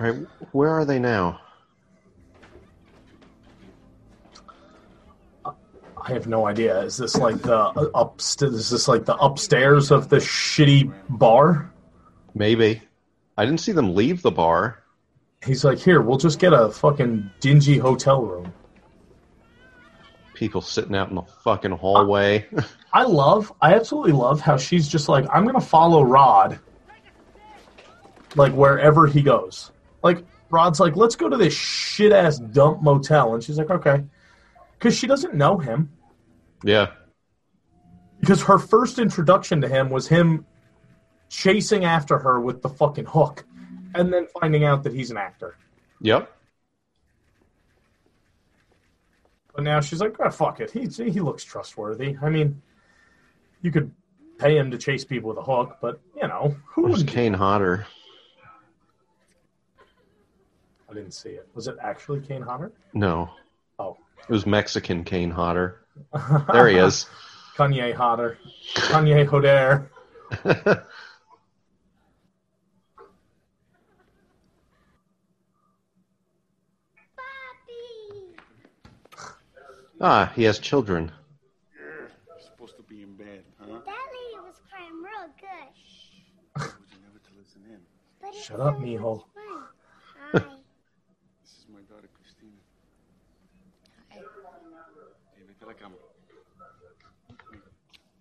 All right, where are they now? I have no idea. Is this like the uh, upstairs? Is this like the upstairs of the shitty bar? Maybe. I didn't see them leave the bar. He's like, here, we'll just get a fucking dingy hotel room. People sitting out in the fucking hallway. I love, I absolutely love how she's just like, I'm gonna follow Rod, like wherever he goes. Like Rod's like, let's go to this shit ass dump motel, and she's like, okay, because she doesn't know him. Yeah. Because her first introduction to him was him chasing after her with the fucking hook, and then finding out that he's an actor. Yep. But now she's like, oh, fuck it. He he looks trustworthy. I mean, you could pay him to chase people with a hook, but you know, who Who's? Kane Hodder? I didn't see it. Was it actually Kane Hodder? No. Oh. It was Mexican Kane Hodder. There he is. Kanye Hodder. Kanye Hodder. Ah, he has children. You're supposed to be in bed, huh? That lady was crying real good. Told you never to listen in. Shut up, so mijo. much fun. Hi. This is my daughter, Christina. Hey. Hey, vete a la cama.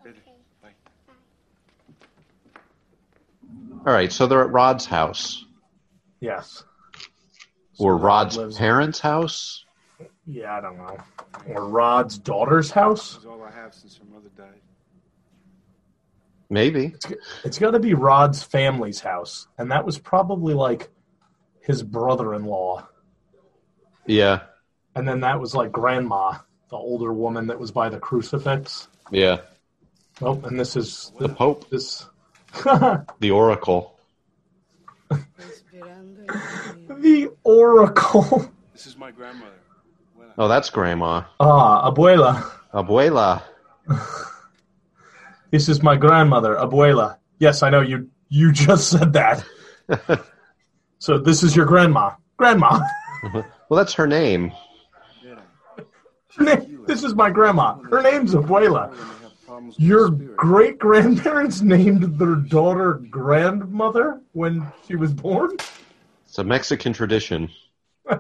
Vete. Bye. All right, so they're at Rod's house. Yes. Or Rod Rod's lives- parents' house? Yeah, I don't know. Or Rod's daughter's house. This is all I have since her mother died. Maybe. It's got to be Rod's family's house, and that was probably like his brother-in-law, Yeah. and then that was like grandma, the older woman that was by the crucifix. Yeah. Oh, and this is The Pope. this The Oracle. the Oracle. This is my grandmother. Well, Oh, that's Grandma. Ah, abuela. Abuela. This is my grandmother, abuela. Yes, I know you. You just said that. so this is your grandma, grandma. Well, that's her name. Her name- this is my grandma. Her name's abuela. They have problems with Your great grandparents named their daughter grandmother when she was born. It's a Mexican tradition.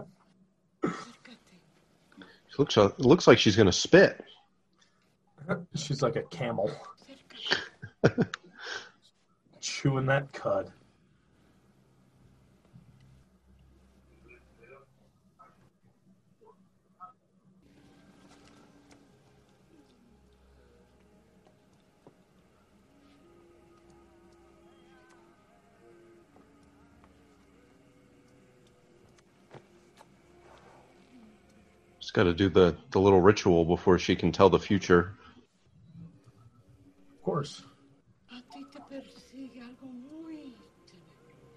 She looks, it looks like she's going to spit. She's like a camel, chewing that cud. Got to do the, the little ritual before she can tell the future. Of course. A ti te persigue algo muy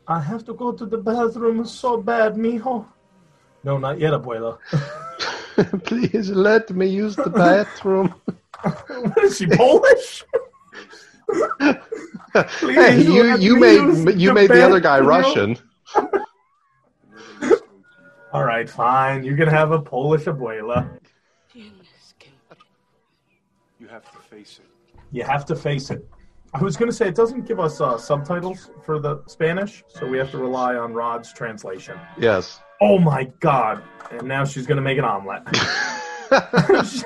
I have to go to the bathroom so bad, mijo. No, not yet, abuela. Please let me use the bathroom. what is she Polish? hey, you, you made you the made the other guy bathroom. Russian. All right, fine. You're gonna have a Polish abuela. You have to face it. You have to face it. I was gonna say it doesn't give us uh, subtitles for the Spanish, so we have to rely on Rod's translation. Yes. Oh my god! And now she's gonna make an omelet. she,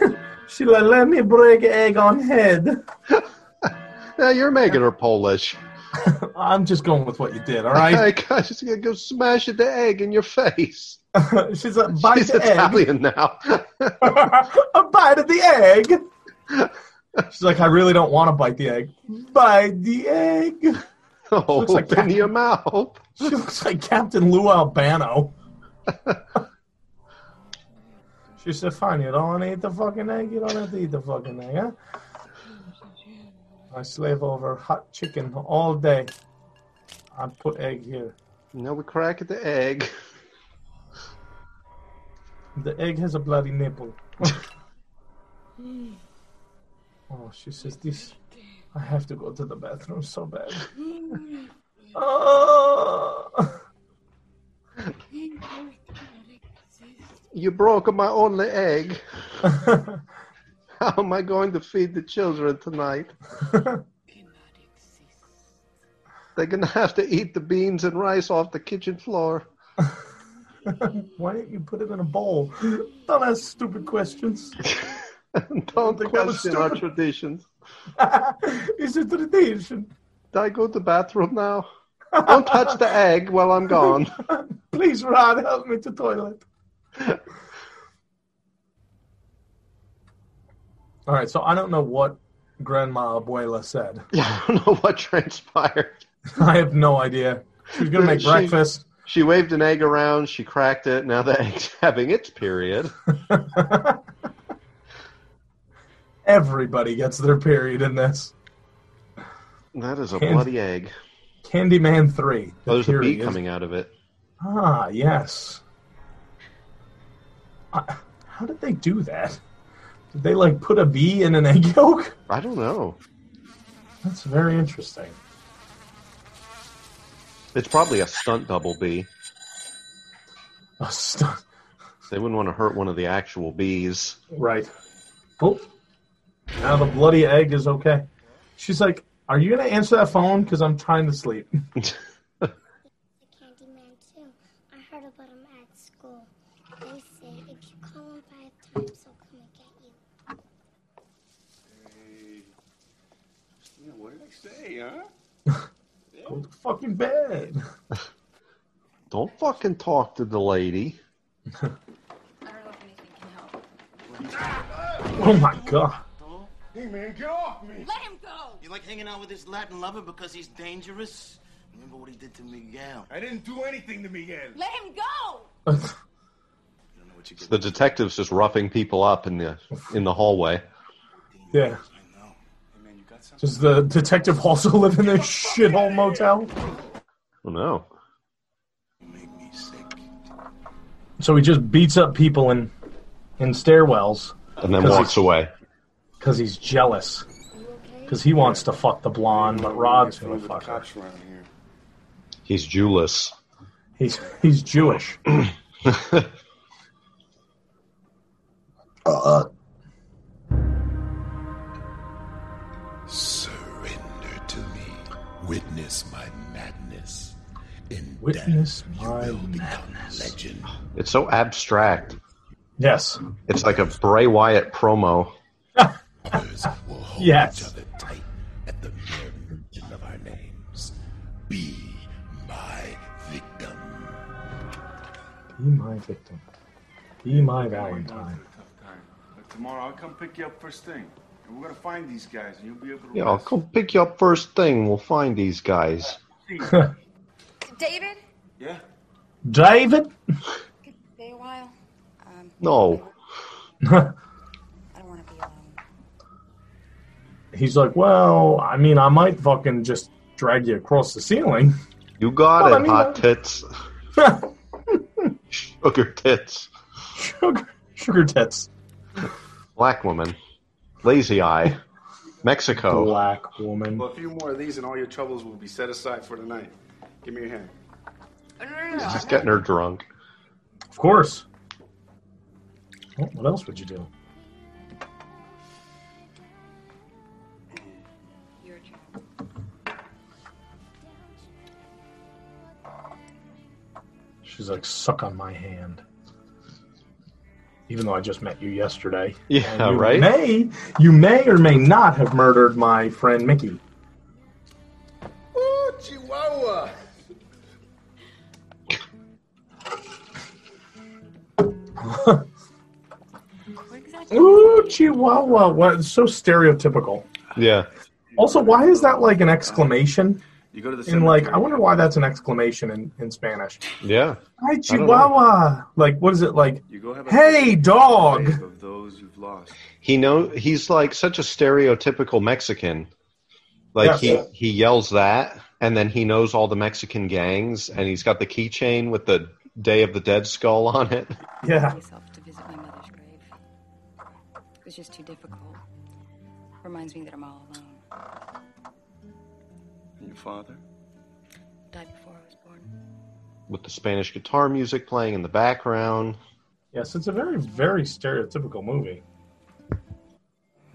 she like, let me break egg on head. now you're making her Polish. I'm just going with what you did. All right. God, she's gonna go smash the egg in your face. she's like, bite She's the egg. Italian now. a bite of the egg. She's like, I really don't want to bite the egg. Bite the egg. oh, looks like open that. your mouth. She looks like Captain Lou Albano. she said, fine, you don't want to eat the fucking egg? You don't have to eat the fucking egg, huh? I slave over hot chicken all day. I put egg here. Now we crack at the egg. The egg has a bloody nipple. oh, she says this. I have to go to the bathroom so bad. Oh. You broke my only egg. How am I going to feed the children tonight? They're gonna have to eat the beans and rice off the kitchen floor. Why didn't you put it in a bowl? Don't ask stupid questions. Don't think that was question our traditions. it's a tradition. Did I go to the bathroom now? Don't touch the egg while I'm gone. Please, Rod, help me to toilet. All right, so I don't know what Grandma Abuela said. Yeah, I don't know what transpired. I have no idea. She was gonna make She- breakfast. She waved an egg around, she cracked it, now the egg's having its period. Everybody gets their period in this. That is a Candy- bloody egg. Candyman three. the Oh, there's a bee coming out of it. Ah, yes. I- how did they do that? Did they like put a bee in an egg yolk? I don't know. That's very interesting. It's probably a stunt double bee. A stunt. They wouldn't want to hurt one of the actual bees. Right. Oh, now the bloody egg is okay. She's like, "Are you gonna answer that phone? Because I'm trying to sleep." Candyman too. I heard about him at school. They say if you call him five times, he'll come and get you. Yeah, what did I say, huh? Go to fucking bed. Don't fucking talk to the lady. Oh my god. Hey, man, get off me! Let him go! You like hanging out with this Latin lover because he's dangerous? Remember what he did to Miguel. I didn't do anything to Miguel. Let him go! The detective's just roughing people up in the in the hallway. Yeah. Does the detective also live in this shithole motel? Oh no. So he just beats up people in in stairwells. And then walks away. Because he's jealous. Because he wants to fuck the blonde, but Rod's gonna fuck her. He's Jewless. He's he's Jewish. uh, Surrender to me. Witness my madness. In Witness death, you my will become legend. It's so abstract. Yes. It's like a Bray Wyatt promo. yes. Tight at the mere mention of our names. Be my victim. Be my victim. Be my Valentine. But tomorrow I'll come pick you up first thing. And we're gonna find these guys, and you'll be able to. Yeah, I'll come pick you up first thing. We'll find these guys. David, Yeah. David? stay a while. Um, No. He's like, well, I mean, I might fucking just drag you across the ceiling. You got Well, it, I mean, hot uh, tits. Sugar tits. Sugar, sugar tits. Black woman. Lazy eye. Mexico. Black woman. Well, a few more of these, and all your troubles will be set aside for tonight. Give me your hand. He's just getting her drunk. Of course. Well, what else would you do? your turn. She's like, suck on my hand. Even though I just met you yesterday. Yeah, you right? May you may or may not have murdered my friend Mickey. Oh, Chihuahua! Ooh, Chihuahua! What? So stereotypical. Yeah. Also, why is that like an exclamation? You go to the In like, I wonder why that's an exclamation in, in Spanish. Yeah. Hi, I. Chihuahua! Like, what is it like? You go have a Hey, dog! Of those you've lost. He know he's like such a stereotypical Mexican. Like Yes. he he yells that, and then he knows all the Mexican gangs, and he's got the keychain with the Day of the Dead skull on it. Yeah. myself to visit my mother's grave. It was just too difficult. Reminds me that I'm all alone. And your father? Died before I was born. with the Spanish guitar music playing in the background. Yes, it's a very, very stereotypical movie.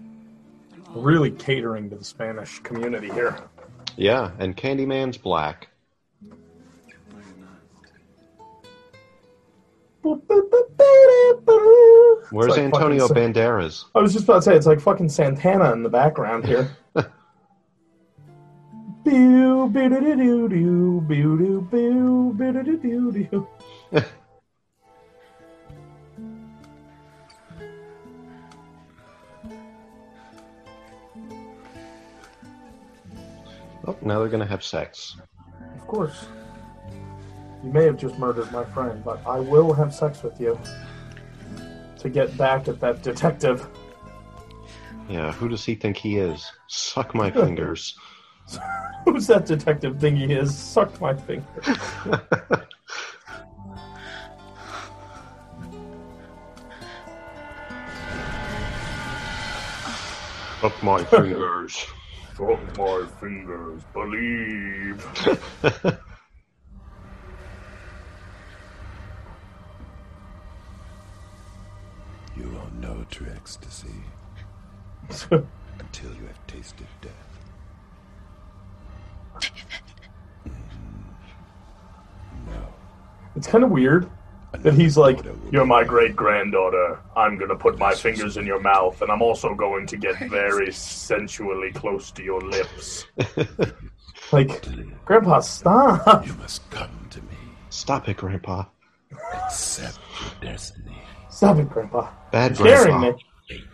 Mm-hmm. Really catering to the Spanish community here. Yeah, and Candyman's black. Where's like Antonio fucking- Banderas? I was just about to say it's like fucking Santana in the background here. Pew, doo doo doo doo, doo pew, doo doo doo doo. Oh, now they're gonna have sex. Of course. You may have just murdered my friend, but I will have sex with you to get back at that detective. Yeah, who does he think he is? Suck my fingers. Who's that detective thingy he is? Sucked my finger. Up my fingers. Up my fingers, believe. You won't know true ecstasy until you have tasted death. Hmm. It's kind of weird that he's like, You're my great granddaughter. I'm going to put my fingers in your mouth, and I'm also going to get very sensually close to your lips. like, Grandpa, stop. You must come to me. Stop it, Grandpa. Accept your destiny. Stop it, Grandpa. Bad You're scaring Grandpa. me.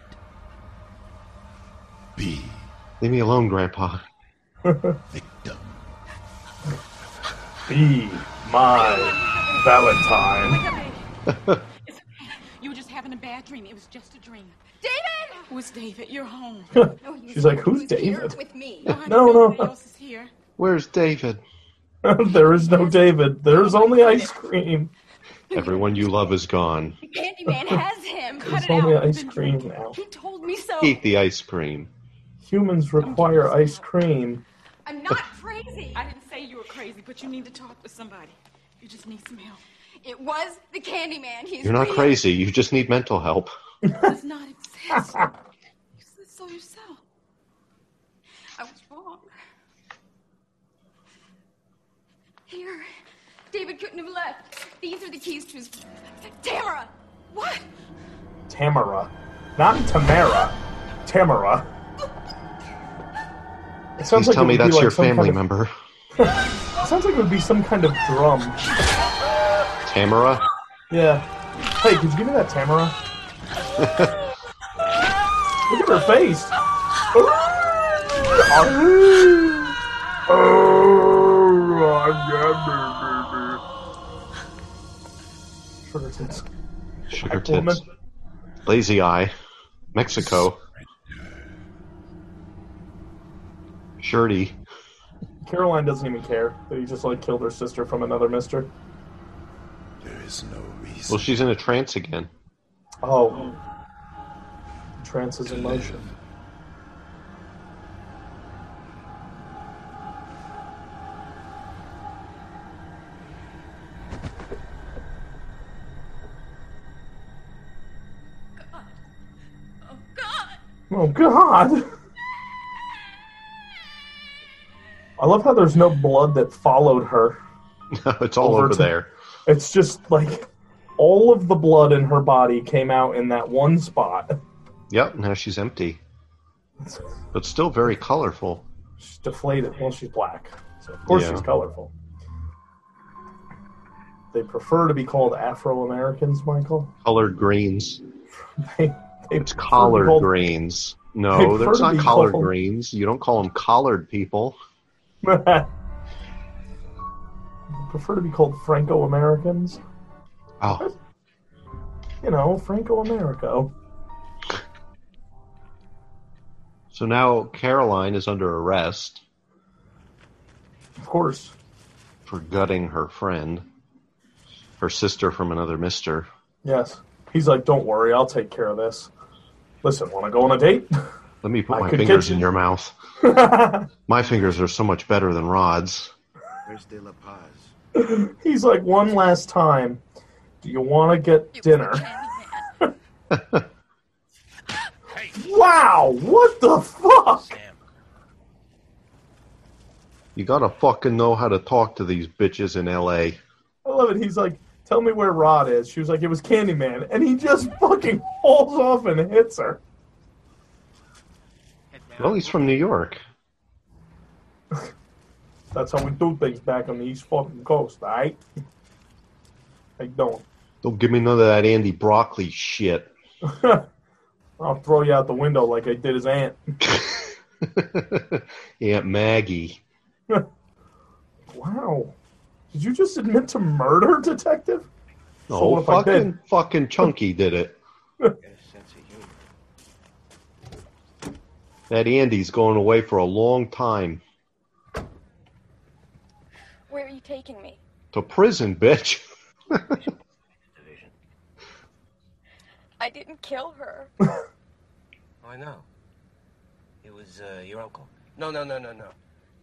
Be Leave me alone, Grandpa. Be my Valentine. You were just having a bad dream. It was just a dream. David! Who's David? You're home. Oh, She's like, Who's David? with me. No, no. else is here. Where's David? there is no David. There's only ice cream. Everyone you love is gone. The Candyman has him. There's only ice cream now. He told me so. Eat the ice cream. Humans require ice cream. I'm not crazy. I didn't say you were crazy, but you need to talk with somebody. You just need some help. It was the Candyman. He's You're not real. crazy. You just need mental help. It does not exist. You said so yourself. I was wrong. Here. David couldn't have left. These are the keys to his. Tamara! What? Tamara. Not Tamara. Tamara. It sounds Please like tell me that's like your family kind of- member. It sounds like it would be some kind of drum. Tamara? Yeah. Hey, could you give me that Tamara? Look at her face. oh Sugar tits. Sugar tits. Lazy eye. Mexico. Shirty. Caroline doesn't even care that he just like killed her sister from another mister. There is no reason. Well, she's in a trance again. Oh. Trance is in motion. Oh God! Oh, oh, I love how there's no blood that followed her. it's all over to- there. It's just like all of the blood in her body came out in that one spot. Yep, now she's empty. But still very colorful. She's deflated. Well, she's black, so of course Yeah. she's colorful. They prefer to be called Afro Americans, Michael. Colored greens. They, they It's prefer to be collard called- greens. No, that's not collard called- greens. You don't call them collared people. prefer to be called Franco Americans. Oh, You know, Franco Americo. so now Caroline is under arrest Of course. for gutting her friend, her sister from another mister. Yes. He's like, don't worry, I'll take care of this. Listen, want to go on a date? Let me put I my fingers get in your mouth. My fingers are so much better than Rod's. Where's De La Paz? He's like, one last time. Do you want to get dinner? wow! What the fuck? You gotta fucking know how to talk to these bitches in LA. I love it. He's like, Tell me where Rod is. She was like, it was Candyman. And he just fucking falls off and hits her. Well, he's from New York. That's how we do things back on the East fucking coast, alright? How you doing? Don't give me none of that Andy Broccoli shit. I'll throw you out the window like I did his aunt. Aunt Maggie. Wow. Did you just admit to murder, detective? So Oh, what if I did? fucking, fucking Chunky did it. That Andy's going away for a long time. Where are you taking me? To prison, bitch. I didn't kill her. Oh, I know. It was uh, your uncle. No, no, no, no, no.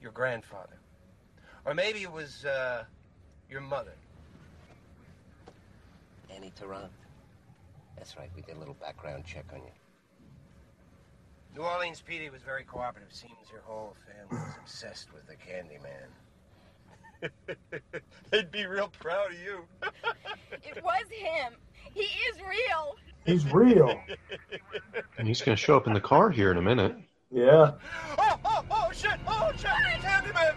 Your grandfather. Or maybe it was uh, your mother. Annie Tarrant. That's right. We did a little background check on you. New Orleans PD was very cooperative. Seems your whole family was obsessed with the Candyman. They'd be real proud of you. It was him. He is real. He's real. And he's going to show up in the car here in a minute. Yeah. Oh, oh, oh, shit! Oh, shit! Candyman!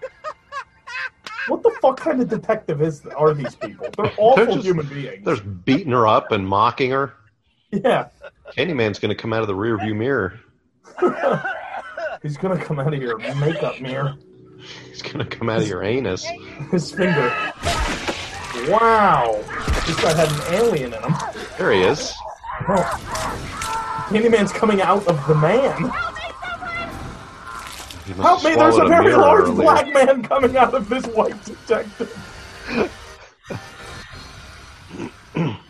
What the fuck kind of detective is are these people? They're awful They're just- human beings. They're just beating her up and mocking her. Yeah. Candyman's going to come out of the rearview mirror. He's gonna come out of your makeup mirror. He's going to come out of your anus. His finger. Wow. This guy had an alien in him. There he is. Oh. Candyman's coming out of the man. Help me, there's a very large earlier. black man coming out of this white detective.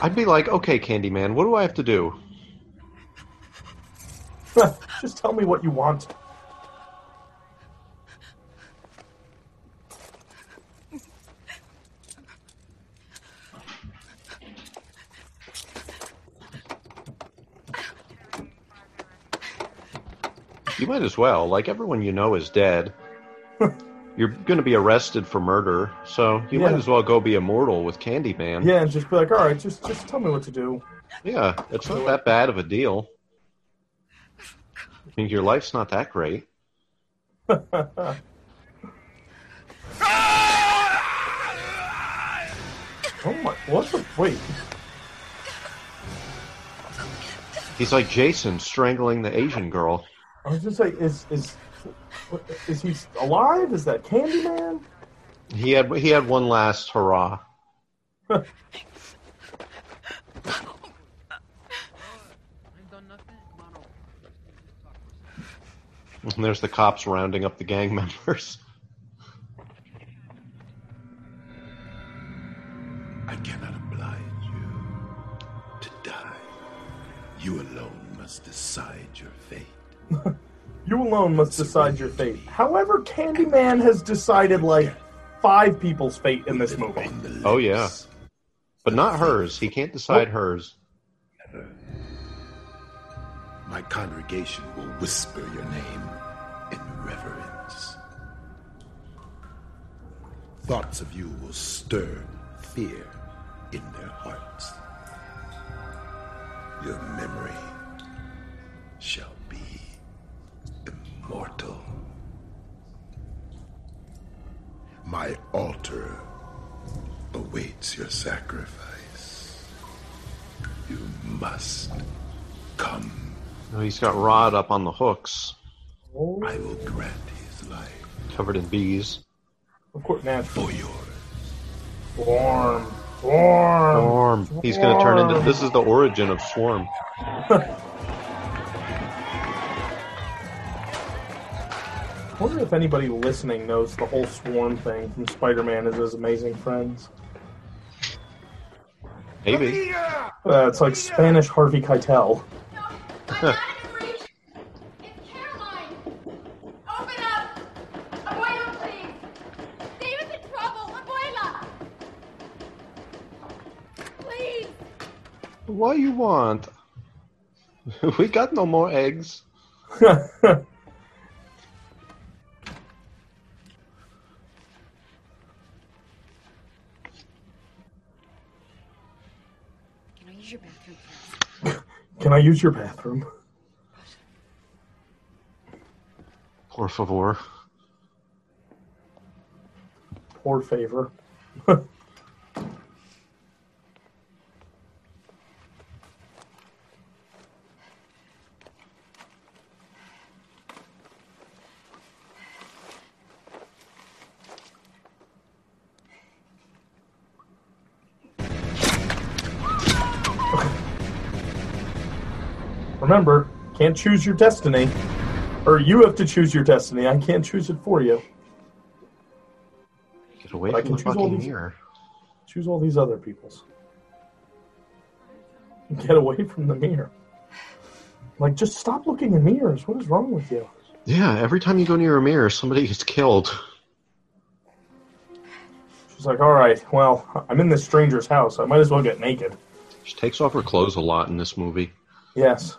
I'd be like, okay, Candyman, what do I have to do? Just tell me what you want. You might as well. Like, everyone you know is dead. You're going to be arrested for murder, so you might as well go be immortal with Candyman. Yeah, and just be like, all right, just just tell me what to do. Yeah, it's not that bad of a deal. I mean, your life's not that great. Oh my, what the, wait. He's like Jason strangling the Asian girl. I was just like, is, is, is he alive? Is that Candyman? He had he had one last hurrah. And there's the cops rounding up the gang members. I cannot oblige you to die. You alone must decide your fate. You alone must decide your fate. However, Candyman has decided like five people's fate in this movie. Oh yeah, but not hers. He can't decide hers. My congregation will whisper your name in reverence. Thoughts of you will stir fear in their hearts. Your memory shall be immortal. My altar awaits your sacrifice. You must come. Oh, he's got Rod up on the hooks, I will grant his life covered in bees. Of course, now. for yours. Swarm. Swarm. Swarm. He's going to turn into. This is the origin of Swarm. I wonder if anybody listening knows the whole swarm thing from Spider-Man and His Amazing Friends. Maybe. Uh, it's like Spanish Harvey Keitel. Open up! Abuela, please! David's in trouble! Abuela! Please! What you want? we got no more eggs. Can I use your bathroom? Por favor. Poor favor. Remember, can't choose your destiny. Or you have to choose your destiny. I can't choose it for you. Get away But I from can the choose all fucking these- mirror. Choose all these other people's. Get away from the mirror. Like, just stop looking in mirrors. What is wrong with you? Yeah, every time you go near a mirror, somebody gets killed. She's like, all right, well, I'm in this stranger's house. I might as well get naked. She takes off her clothes a lot in this movie. Yes.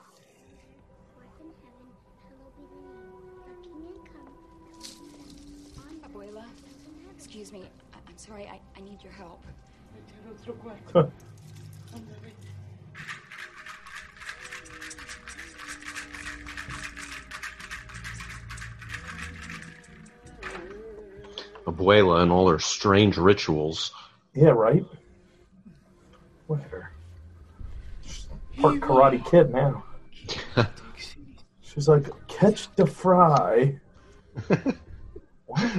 Abuela and all her strange rituals. Yeah, right? Look at her. She's part Karate Kid now. She's like, catch the fry.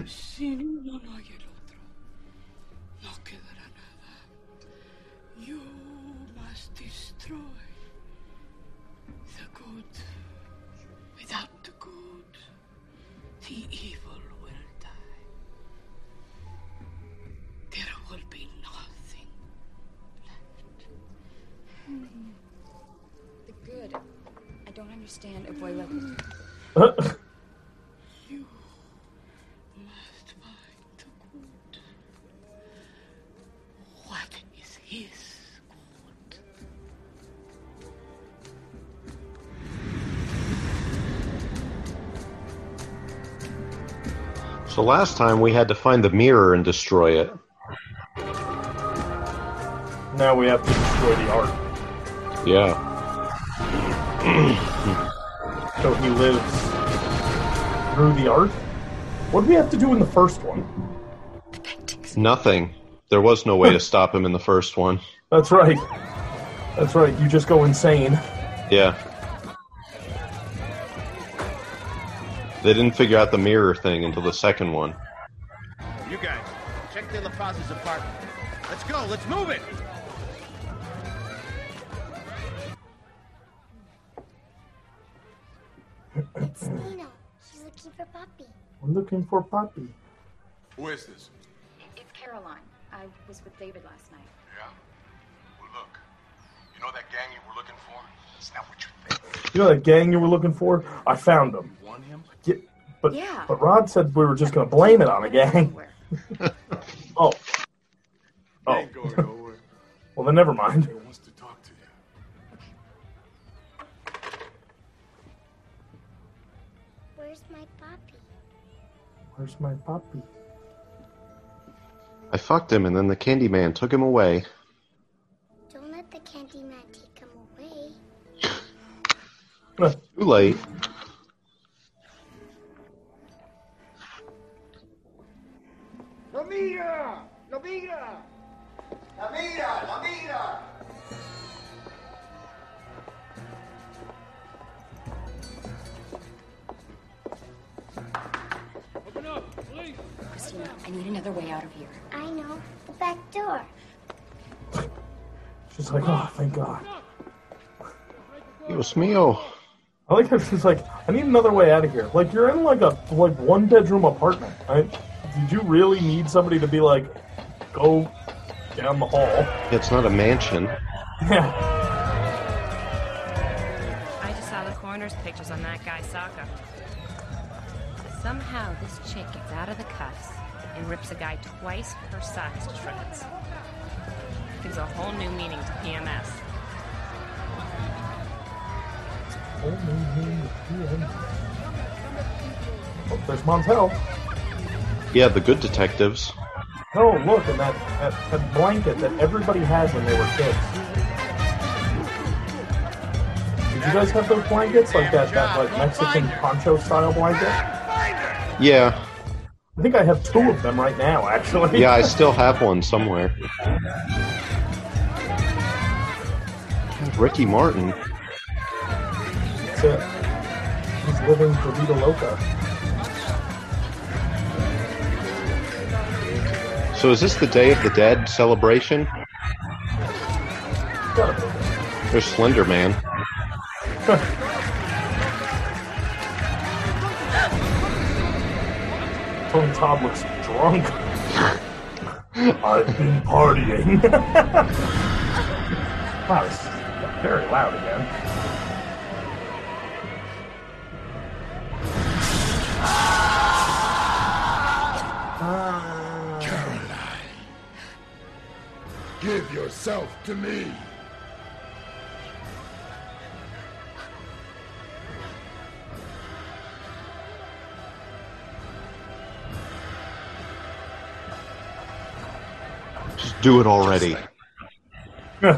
Sin understand, Abuela. Mm. You must find the good. What is his good? So last time we had to find the mirror and destroy it. Now we have to destroy the art. Yeah. So he lives through the art? What did we have to do in the first one? Nothing. There was no way to stop him in the first one. That's right. That's right. You just go insane. Yeah. They didn't figure out the mirror thing until the second one. You guys, check De La Paz's apartment. Let's go, let's move it! Poppy. We're looking for Poppy. Who is this? It's Caroline. I was with David last night. Yeah? Well, look. You know that gang you were looking for? It's not what you think. You know that gang you were looking for? I found them. You want him? Yeah, but Yeah. but Rod said we were just going to blame it on a gang. oh. Oh. Ain't going oh. nowhere. Well, then never mind. Where's my puppy? I fucked him, and then the Candyman took him away. Don't let the Candyman take him away. Too late. ¡Lo mira! ¡Lo mira! ¡La mira! ¡La mira! Christina, I need another way out of here. I know. The back door. She's like, oh, thank God. Dios mío. Oh. I like how she's like, I need another way out of here. Like you're in like a like one bedroom apartment. Right? Did you really need somebody to be like, go down the hall? It's not a mansion. Yeah. I just saw the coroner's pictures on that guy, Saka. Somehow this chick gets out of the cuffs and rips a guy twice her size to shreds. Gives a whole new meaning to PMS. Oh, there's Montel. Yeah, the good detectives. Oh, look, and that, that, that blanket that everybody had when they were kids. Did you guys have those blankets? Like that, that like Mexican poncho style blanket? Yeah, I think I have two of them right now, actually. yeah, I still have one somewhere. Ricky Martin. That's it. He's living for Vida Loca. So is this the Day of the Dead celebration? There's Slender Man. Todd looks drunk. I've been partying. wow, this is very loud again. Caroline, give yourself to me. Do it already.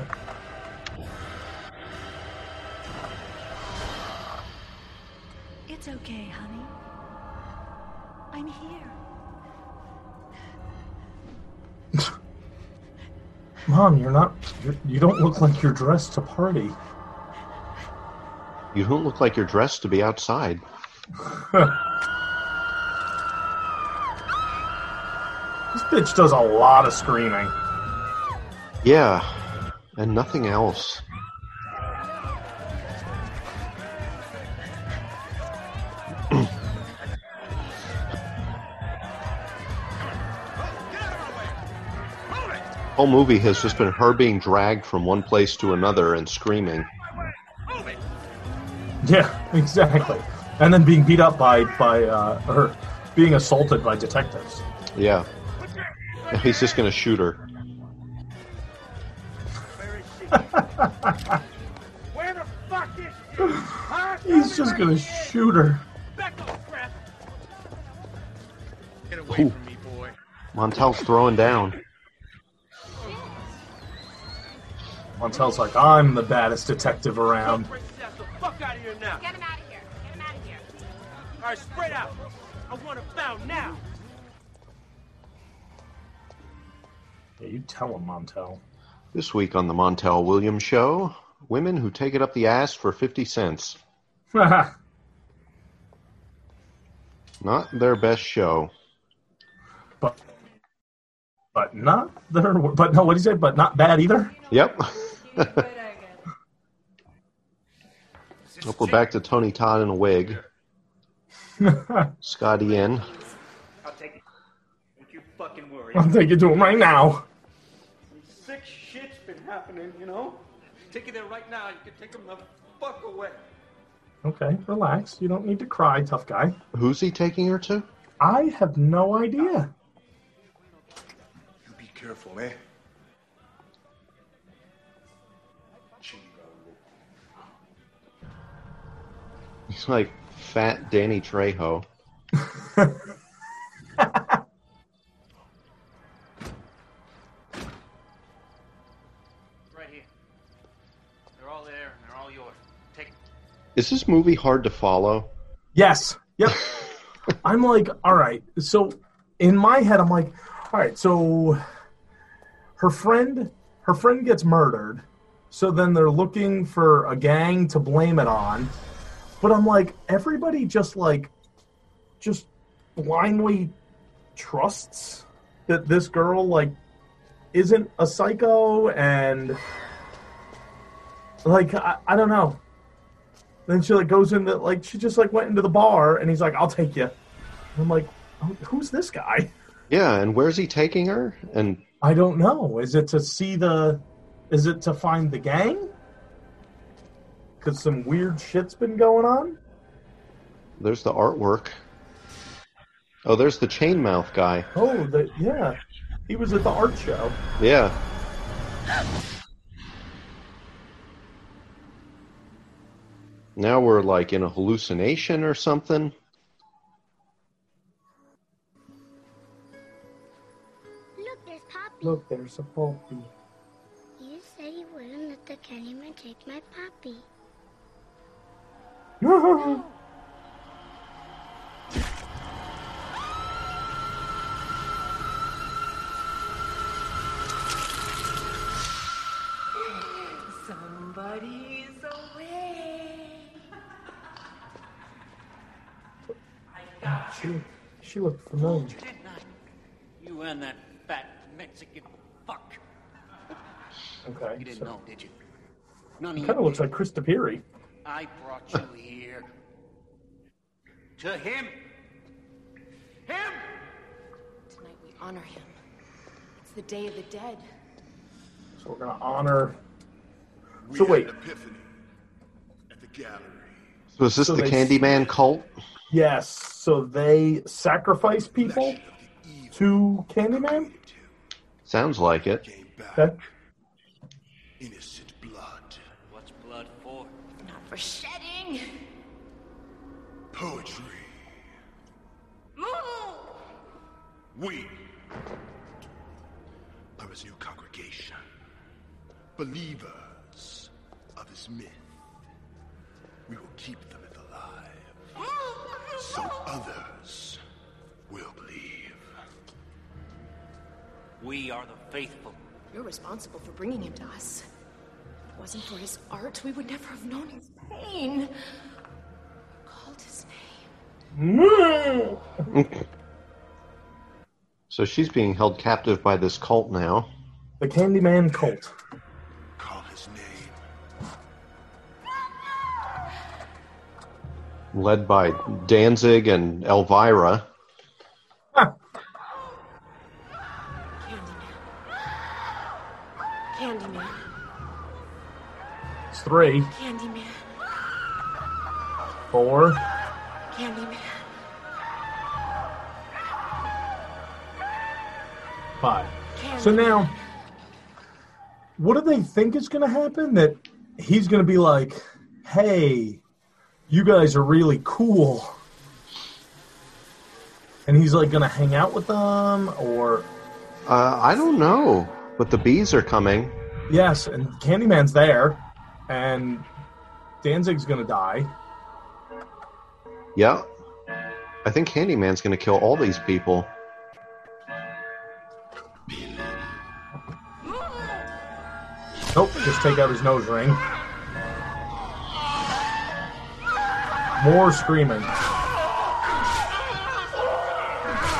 It's okay, honey. I'm here. Mom, you're not. You're, you don't look like you're dressed to party. You don't look like you're dressed to be outside. This bitch does a lot of screaming. Yeah, and nothing else. Whole movie has just been her being dragged from one place to another and screaming. Yeah, exactly. And then being beat up by by uh, or being assaulted by detectives. Yeah. He's just gonna shoot her. Where the fuck is she? Huh? He's just gonna shoot her. Back off, crap. Get away Ooh. from me, boy. Montel's throwing down. Montel's like, I'm the baddest detective around. Break the fuck out of here now. Get him out of here. Get him out of here. All right, spread out. I want him found now. Yeah, you tell him, Montel. This week on the Montel Williams Show, women who take it up the ass for 50 cents. Not their best show. but but not their. But no, what did he say? But not bad either. Yep. Hope we're back to Tony Todd in a wig. Scotty in. I'll take it. Don't you fucking worry. I'll take it to him right now. Sick shit's been happening, you know? Take you there right now. You can take him the fuck away. Okay, relax. You don't need to cry, tough guy. Who's he taking her to? I have no idea. You be careful, eh? He's like fat Danny Trejo. Is this movie hard to follow? Yes. Yep. I'm like, all right. So in my head, I'm like, all right. So her friend, her friend gets murdered. So then they're looking for a gang to blame it on. But I'm like, everybody just like, just blindly trusts that this girl like isn't a psycho and like I, I don't know then she like goes into like she just like went into the bar and he's like, "I'll take you." I'm like, "Oh, "Who's this guy?" Yeah, and where's he taking her? And I don't know. Is it to see the? Is it to find the gang? Because some weird shit's been going on. there's the artwork. Oh, there's the chainmouth guy. Oh, the yeah, he was at the art show. Yeah. Now we're like in a hallucination or something. Look, there's Poppy. Look, there's a puppy. You said you wouldn't let the Candyman take my puppy. Somebody's away. She, she looked familiar. You and that fat Mexican fuck. Okay. You didn't so- know, did you? None of Kind of looks did. like Chris Pierre. I brought you here. To him. Him! Tonight we honor him. It's the Day of the Dead. So we're gonna honor. We So wait, an epiphany at the gallery. So is this So the they- Candyman cult? Yes. So they sacrifice people to Candyman. Sounds like it. Okay. Innocent blood. What's blood for? Not for shedding. Poetry. Move! We are his new congregation. Believers of his myth. We will keep the myth alive. So others will believe. We are the faithful. You're responsible for bringing him to us. If it wasn't for his art, we would never have known his pain. Called his name. So she's being held captive by this cult now. The Candyman cult. Led by Danzig and Elvira. Candyman. It's three, Candyman. four. Candyman. Five. So now, what do they think is going to happen? That he's going to be like, "Hey, you guys are really cool," and he's like going to hang out with them, or Uh, I don't know, but the bees are coming. yes, and Candyman's there, and Danzig's going to die. Yeah. I think Candyman's going to kill all these people. Nope, just take out his nose ring. More screaming.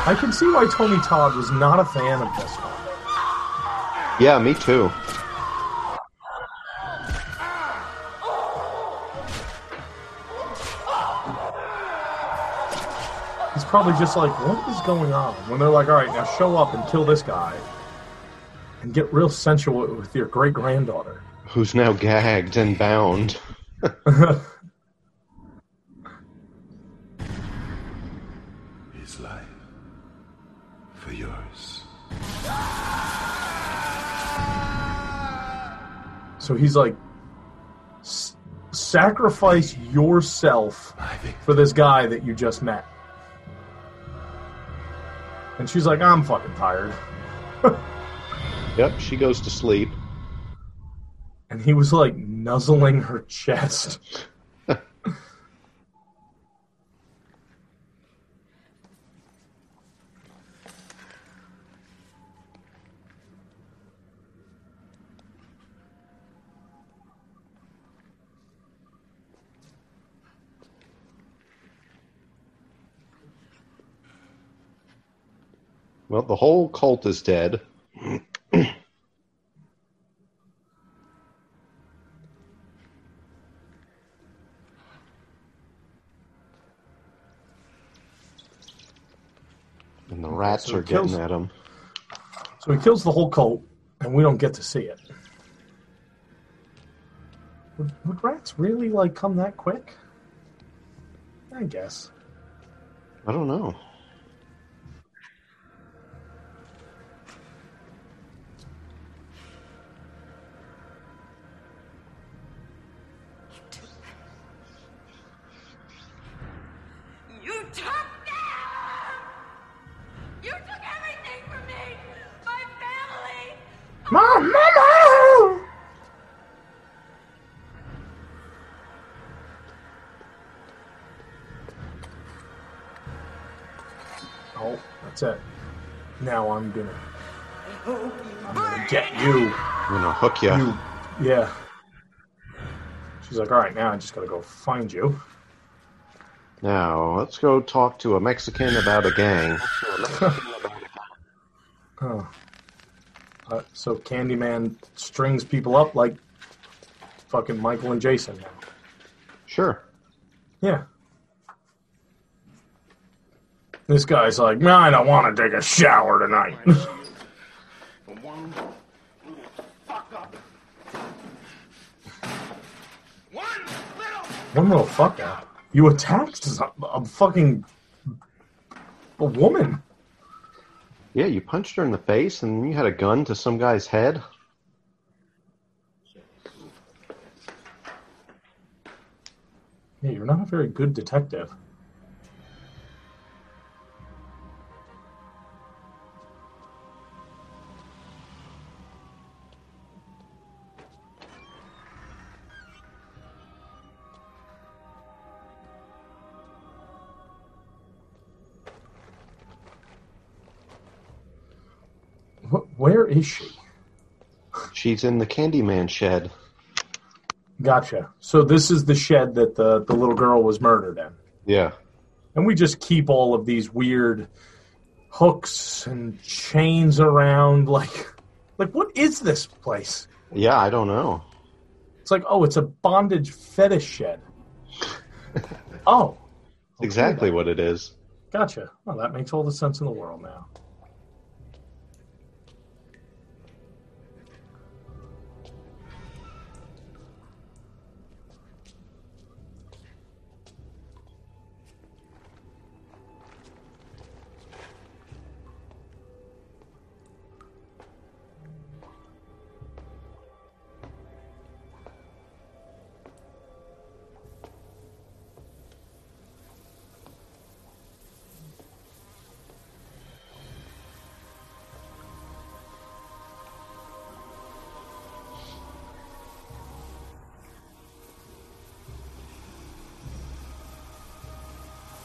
I can see why Tony Todd was not a fan of this one. Yeah, me too. He's probably just like, what is going on? When they're like, all right, now show up and kill this guy. And get real sensual with your great granddaughter. Who's now gagged and bound. So he's like, sacrifice yourself for this guy that you just met. And she's like, I'm fucking tired. Yep, she goes to sleep. And he was like nuzzling her chest. Well, the whole cult is dead. and the rats So are kills- getting at him. So he kills the whole cult, and we don't get to see it. Would, would rats really like come that quick? I guess. I don't know. It. Now I'm gonna, I'm gonna get you. I'm gonna hook you. You, yeah. She's like, all right, now I just gotta go find you. Now let's go talk to a Mexican about a gang. Oh. Uh, so Candyman strings people up like fucking Michael and Jason now. Sure. Yeah. This guy's like, no, I don't want to take a shower tonight. One little fuck up. One little fuck up. You attacked a, a fucking a woman. Yeah, you punched her in the face and you had a gun to some guy's head. Yeah, you're not a very good detective. Is she? She's in the Candyman shed. Gotcha. So this is the shed that the, the little girl was murdered in. Yeah. And we just keep all of these weird hooks and chains around like like what is this place? Yeah, I don't know. It's like, oh, it's a bondage fetish shed. oh, It's exactly what it is. gotcha. Well, that makes all the sense in the world now.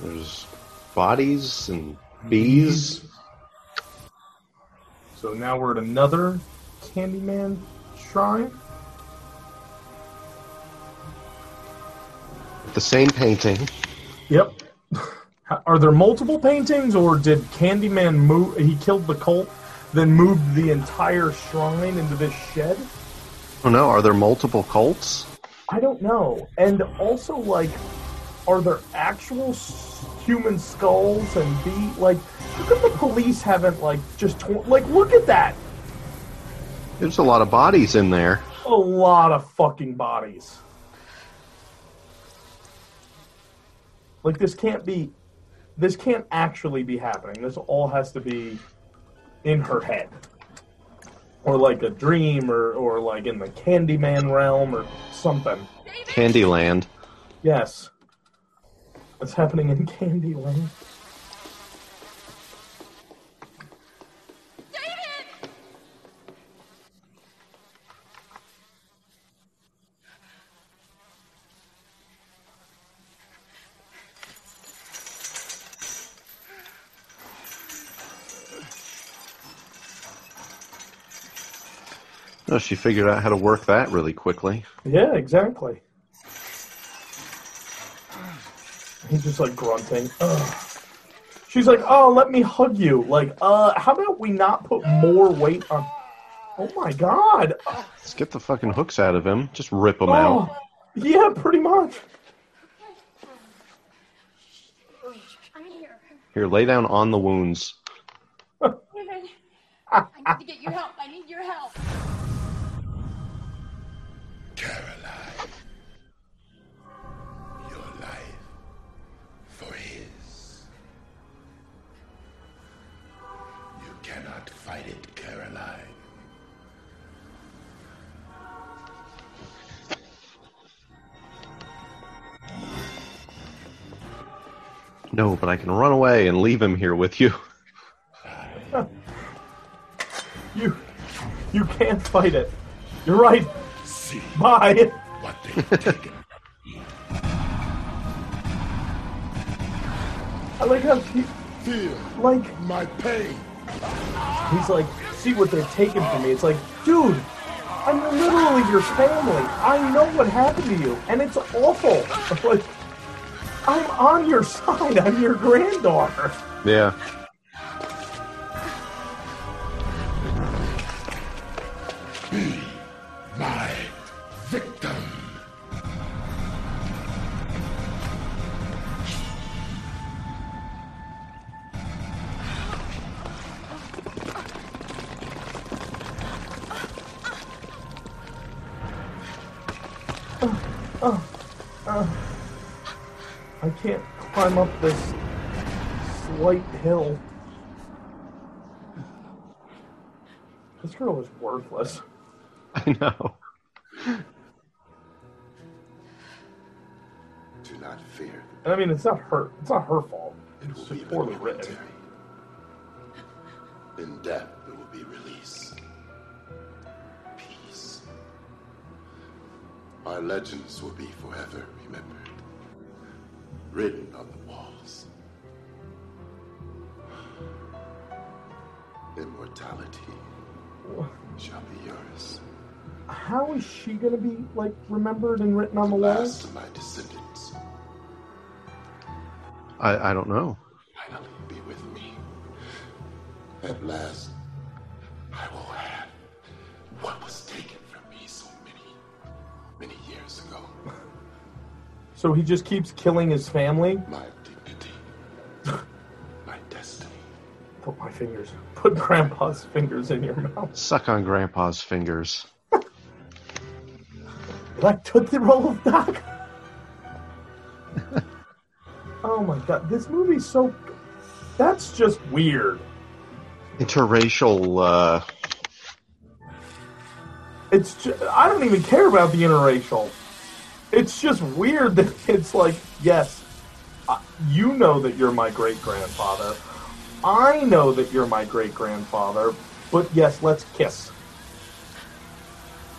There's bodies and bees. So now we're at another Candyman shrine. The same painting. Yep. Are there multiple paintings, or did Candyman move? He killed the cult, then moved the entire shrine into this shed. Oh no, are there multiple cults? I don't know. And also, like, are there actual human skulls and be like? How come the police haven't like just tor- like look at that? There's a lot of bodies in there. A lot of fucking bodies. Like this can't be. This can't actually be happening. This all has to be in her head, or like a dream, or or like in the Candyman realm, or something. Candyland. Yes. What's happening in Candyland? No, she figured out how to work that really quickly. Yeah, exactly. He's just like grunting. Ugh. She's like, "Oh, let me hug you." Like, uh, how about we not put more weight on? Oh my god! Let's get the fucking hooks out of him. Just rip them Oh, out. yeah, pretty much. Here. Here, lay down on the wounds. I need to get you help. I need your help. No, but I can run away and leave him here with you. You, you can't fight it. You're right. See Bye. What they've taken. I like how she, Feel like my pain. He's like, see what they're taking from me. It's like, dude, I'm literally your family. I know what happened to you, and it's awful. Like, I'm on your side. I'm your granddaughter. Yeah. Can't climb up this slight hill. This girl is worthless. I know. Do not fear. And I mean, it's not her. It's not her fault. It It's will just be poorly written. In death, there will be release. Peace. Our legends will be forever remembered. Written on the walls. Immortality shall be yours. How is she gonna be like remembered and written on the walls? Last of my descendants I, I don't know. finally be with me. At last, So he just keeps killing his family. My dignity, my destiny. Put my fingers. Put Grandpa's fingers in your mouth. Suck on Grandpa's fingers. Like Tootsie Roll of Doc. oh my god, this movie's so. That's just weird. Interracial. Uh, It's just, I don't even care about the interracial. It's just weird that it's like, yes, you know that you're my great grandfather. I know that you're my great grandfather, but yes, let's kiss.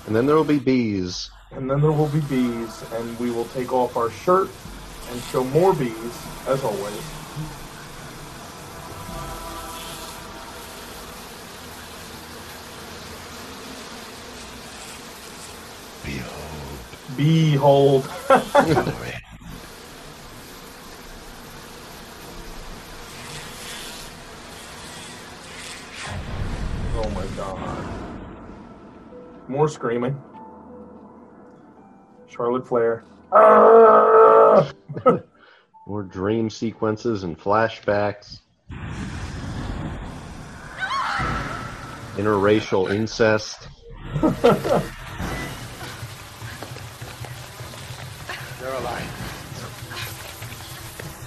and then there will be bees. And then there will be bees, and we will take off our shirt and show more bees, as always. Behold. oh my god. More screaming. Charlotte Flair. Ah! More dream sequences and flashbacks. Interracial incest.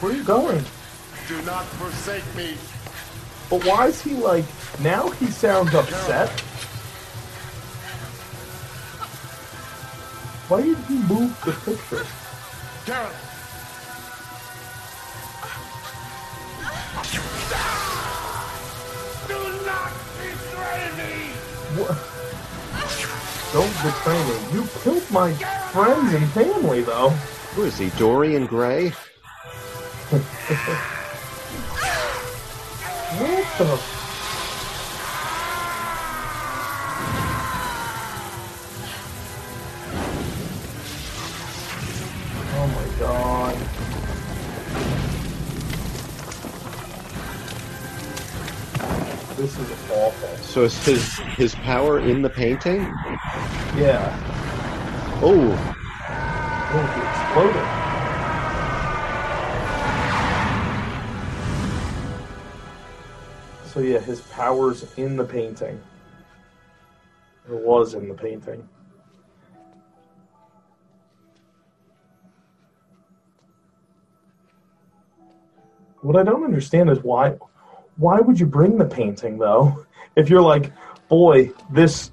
Where are you going? do not forsake me. But why is he like now he sounds upset? Why did he move the picture? Carol. Do not betray me. What? Don't betray me. You killed my friends and family though. Who is he? Dorian Gray? What the Oh my god. This is awful. So is his his power in the painting? Yeah. Oh, Oh, his powers in the painting. It was in the painting. What I don't understand is why why would you bring the painting though? If you're like, boy, this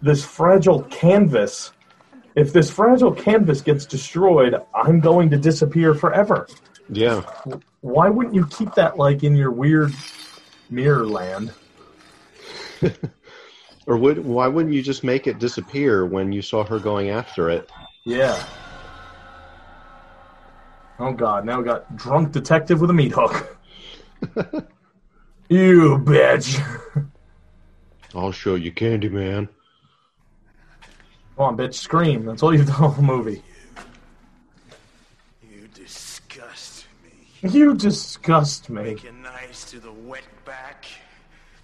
this fragile canvas if this fragile canvas gets destroyed, I'm going to disappear forever. yeah. Why wouldn't you keep that like in your weird mirror land? Or would why wouldn't you just make it disappear when you saw her going after it? Yeah. Oh god, now we got drunk detective with a meat hook. You bitch. I'll show you Candyman. Come on, bitch, scream. That's all you've done all the movie. You disgust me. You disgust me. Making nice to the wetback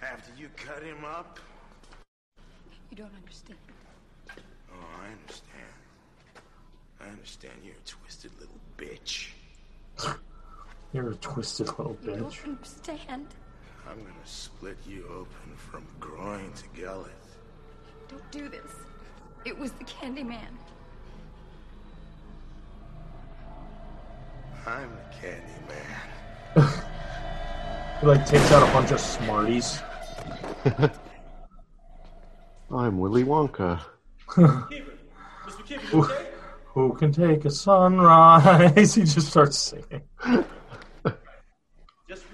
after you cut him up. You don't understand. Oh, I understand. I understand you're a twisted little bitch. You're a twisted little bitch. You bitch. don't understand. I'm gonna split you open from groin to gullet. Don't do this. It was the Candyman. I'm the candy man. He like takes out a bunch of Smarties. I'm Willy Wonka. who, who can take a sunrise? he just starts singing.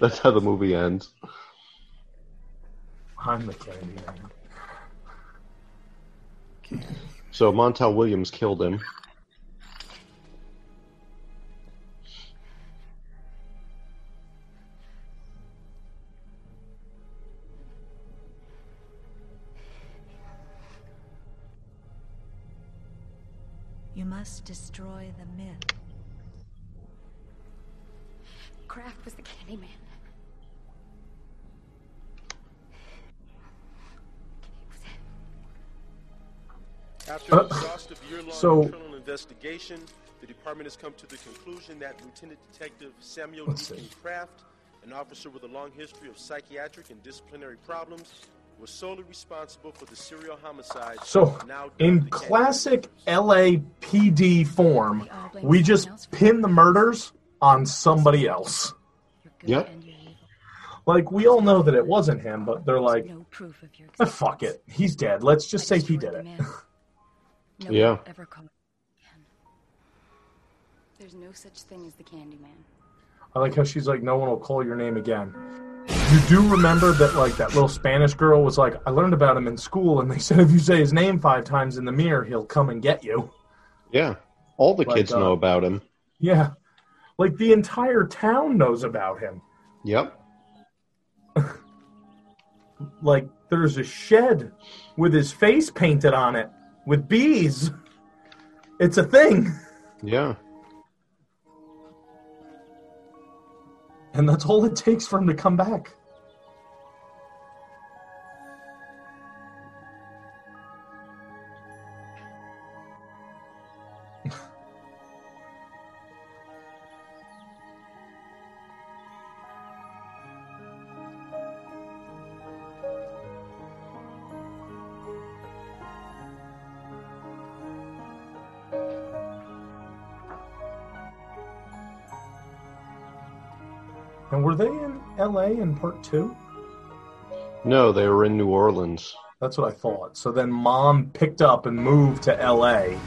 That's how the movie ends. I'm the candy man. So Montel Williams killed him. Must destroy the myth. Kraft was the Candyman. After Uh, an exhaustive year-long so- internal investigation, the department has come to the conclusion that Lieutenant Detective Samuel Let's Deacon. Kraft, an officer with a long history of psychiatric and disciplinary problems, was solely responsible for the serial homicide. So, now in classic LAPD form, we just pin the murders on somebody else. Yep. Like, we all know that it wasn't him, but they're like, No proof of your "Ah, fuck it. He's dead. Let's just say he did it. No Yeah. ever call it again. There's no such thing as the Candyman. I like how she's like, no one will call your name again. You do remember that, like, that little Spanish girl was like, I learned about him in school, and they said if you say his name five times in the mirror, he'll come and get you. Yeah. All the Like, kids uh, know about him. Yeah. Like, the entire town knows about him. Yep. Like, there's a shed with his face painted on it with bees. It's a thing. Yeah. And that's all it takes for him to come back. LA in part two? No, they were in New Orleans. That's what I thought. So then mom picked up and moved to LA,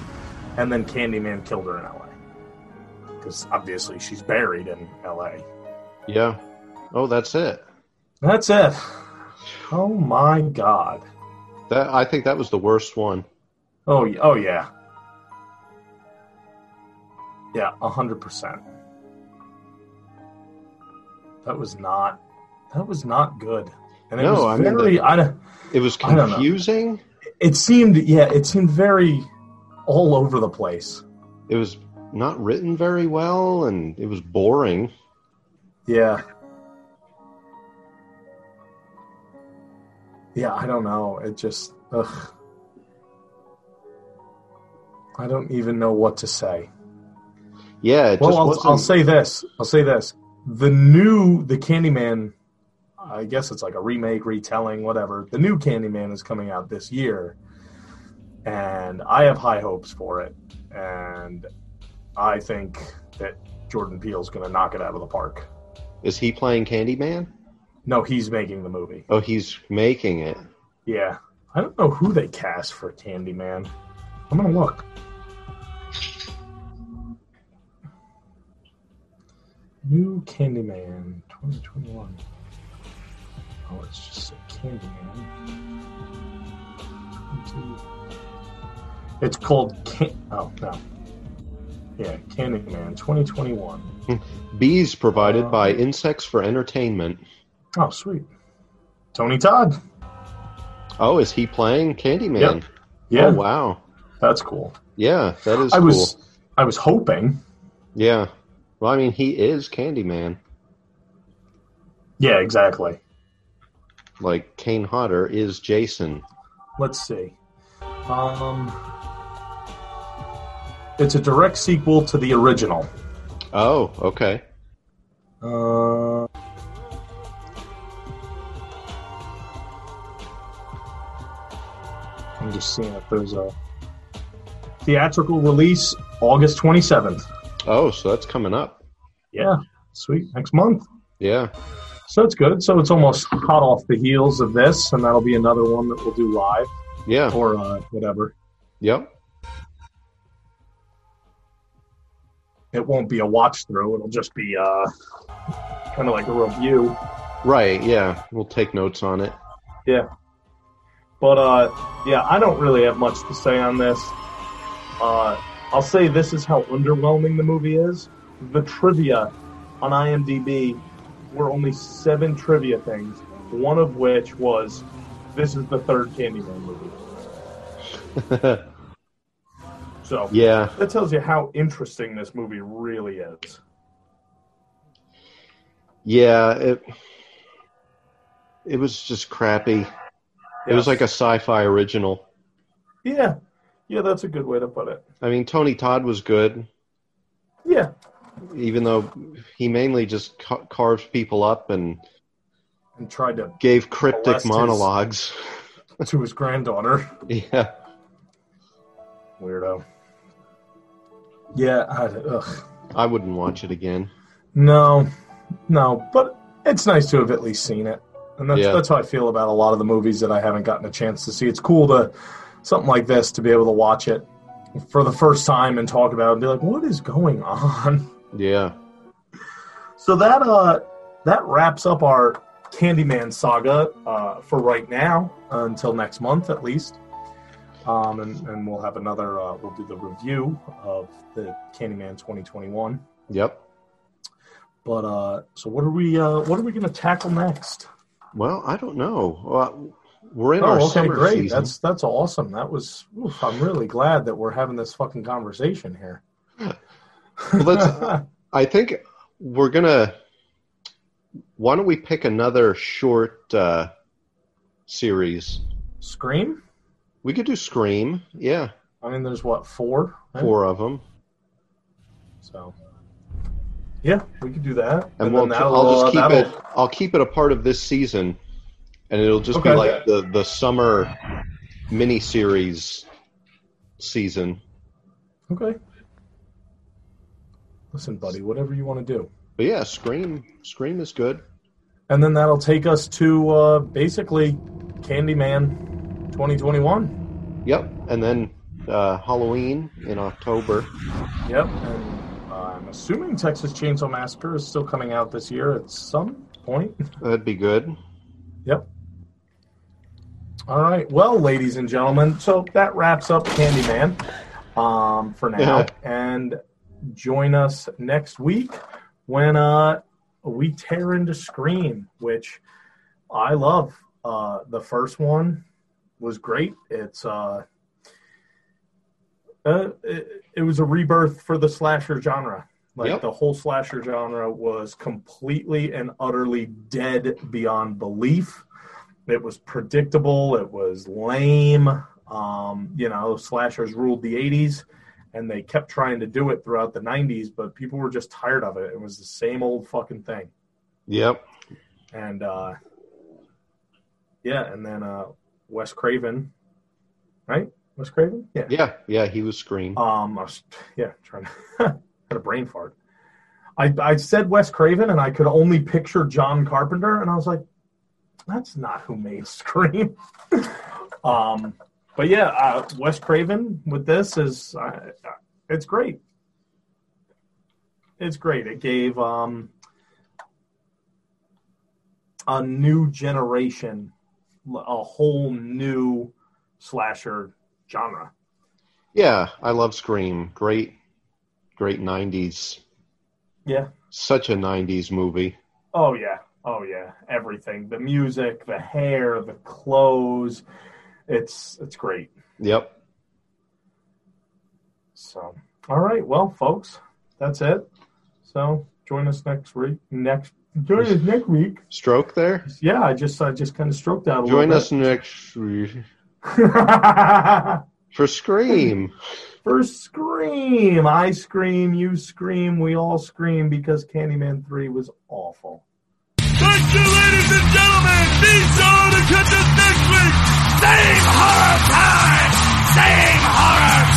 and then Candyman killed her in LA. Because obviously she's buried in LA. Yeah. Oh, that's it. That's it. Oh my god. That I think that was the worst one. Oh, oh yeah. Yeah, a hundred percent. That was not. That was not good. And it No, was I mean, very. the- I. It was confusing. It seemed. Yeah, it seemed very all over the place. It was not written very well, and it was boring. Yeah. Yeah, I don't know. It just. Ugh. I don't even know what to say. Yeah, well, I'll. I'll say this. I'll say this. The new the Candyman, I guess it's like a remake, retelling, whatever. The new Candyman is coming out this year, and I have high hopes for it. And I think that Jordan Peele's going to knock it out of the park. Is he playing Candyman? No, he's making the movie. Oh, he's making it. Yeah, I don't know who they cast for Candyman. I'm gonna look. New Candyman 2021. Oh, it's just a Candyman. 20. It's called Can. Oh no. Yeah, Candyman 2021. Bees provided Uh, by Insects for Entertainment. Oh, sweet. Tony Todd. Oh, is he playing Candyman? Yep. Yeah. Oh, wow. That's cool. Yeah, that is I cool. was I was hoping. Yeah. Well, I mean, he is Candyman. Yeah, exactly. Like Kane Hodder is Jason. Let's see. Um, it's a direct sequel to the original. Oh, okay. Uh, I'm just seeing if there's a theatrical release August 27th. Oh, so that's coming up. Yeah, sweet. Next month. Yeah. So it's good. So it's almost hot off the heels of this, and that'll be another one that we'll do live Yeah. or uh, whatever. Yep. It won't be a watch through. It'll just be uh, kind of like a review. Right. Yeah. We'll take notes on it. Yeah. But uh, yeah, I don't really have much to say on this. Uh, I'll say this is how underwhelming the movie is. The trivia on IMDb were only seven trivia things, one of which was this is the third Candyman movie. So Yeah. that tells you how interesting this movie really is. Yeah. It. It was just crappy. It was like a sci-fi original. Yeah, yeah, that's a good way to put it. I mean, Tony Todd was good, Yeah, even though he mainly just ca- carved people up and and tried to gave cryptic molest his- monologues. to his granddaughter. yeah. Weirdo. Yeah, I, ugh. I wouldn't watch it again. no, no, but it's nice to have at least seen it, and that's Yeah. that's how I feel about a lot of the movies that I haven't gotten a chance to see. It's cool to something like this to be able to watch it for the first time and talk about it and be like, what is going on? Yeah. So that uh that wraps up our Candyman saga uh, for right now until next month at least. Um, and, and we'll have another. Uh, we'll do the review of the Candyman 2021. Yep. But uh, so what are we? Uh, what are we going to tackle next? Well, I don't know. Well, we're in oh, our okay, summer great. season. That's that's awesome. That was. Oof, I'm really glad that we're having this fucking conversation here. Well, let's. I think we're gonna. Why don't we pick another short uh, series? Scream. We could do Scream. Yeah, I mean, there's what four? right? four of them, So. Yeah, we could do that. and, then we'll. I'll just uh, keep it. I'll keep it a part of this season, and it'll just Okay. be like the the summer mini series season. Okay. Listen, buddy, whatever you want to do. But yeah, Scream. Scream is good. And then that'll take us to uh, basically Candyman 2021. Yep, and then uh, Halloween in October. Yep. And uh, I'm assuming Texas Chainsaw Massacre is still coming out this year at some point. That'd be good. Yep. All right. Well, ladies and gentlemen, so that wraps up Candyman um, for now. Yeah. And join us next week when uh, we tear into Scream, which I love. Uh, the first one was great. It's uh, uh, it, it was a rebirth for the slasher genre. Like Yep. the whole slasher genre was completely and utterly dead beyond belief. It was predictable. It was lame. Um, you know, slashers ruled the 80s and they kept trying to do it throughout the 90s, but people were just tired of it. It was the same old fucking thing. Yep. And uh, yeah, and then uh, Wes Craven, right? Wes Craven? Yeah. Yeah, yeah, he was Scream. Um, I was, yeah, trying to had a brain fart. I I said Wes Craven, and I could only picture John Carpenter, and I was like, that's not who made Scream. um, but yeah, uh, Wes Craven with this is uh, it's great. It's great. It gave um, a new generation a whole new slasher genre. Yeah, I love Scream. Great, great '90s, Yeah. such a '90s movie. Oh yeah. Oh yeah. Everything. The music, the hair, the clothes. It's it's great. Yep. So all right, well, folks, that's it. So join us next week. Next join us next week. Stroke there. Yeah, I just I just kind of stroked out a Join little Join us next week for Scream. For scream. I scream, you scream, we all scream because Candyman 3 was awful. Ladies and gentlemen, be sure to catch us next week. Same horror time, same horror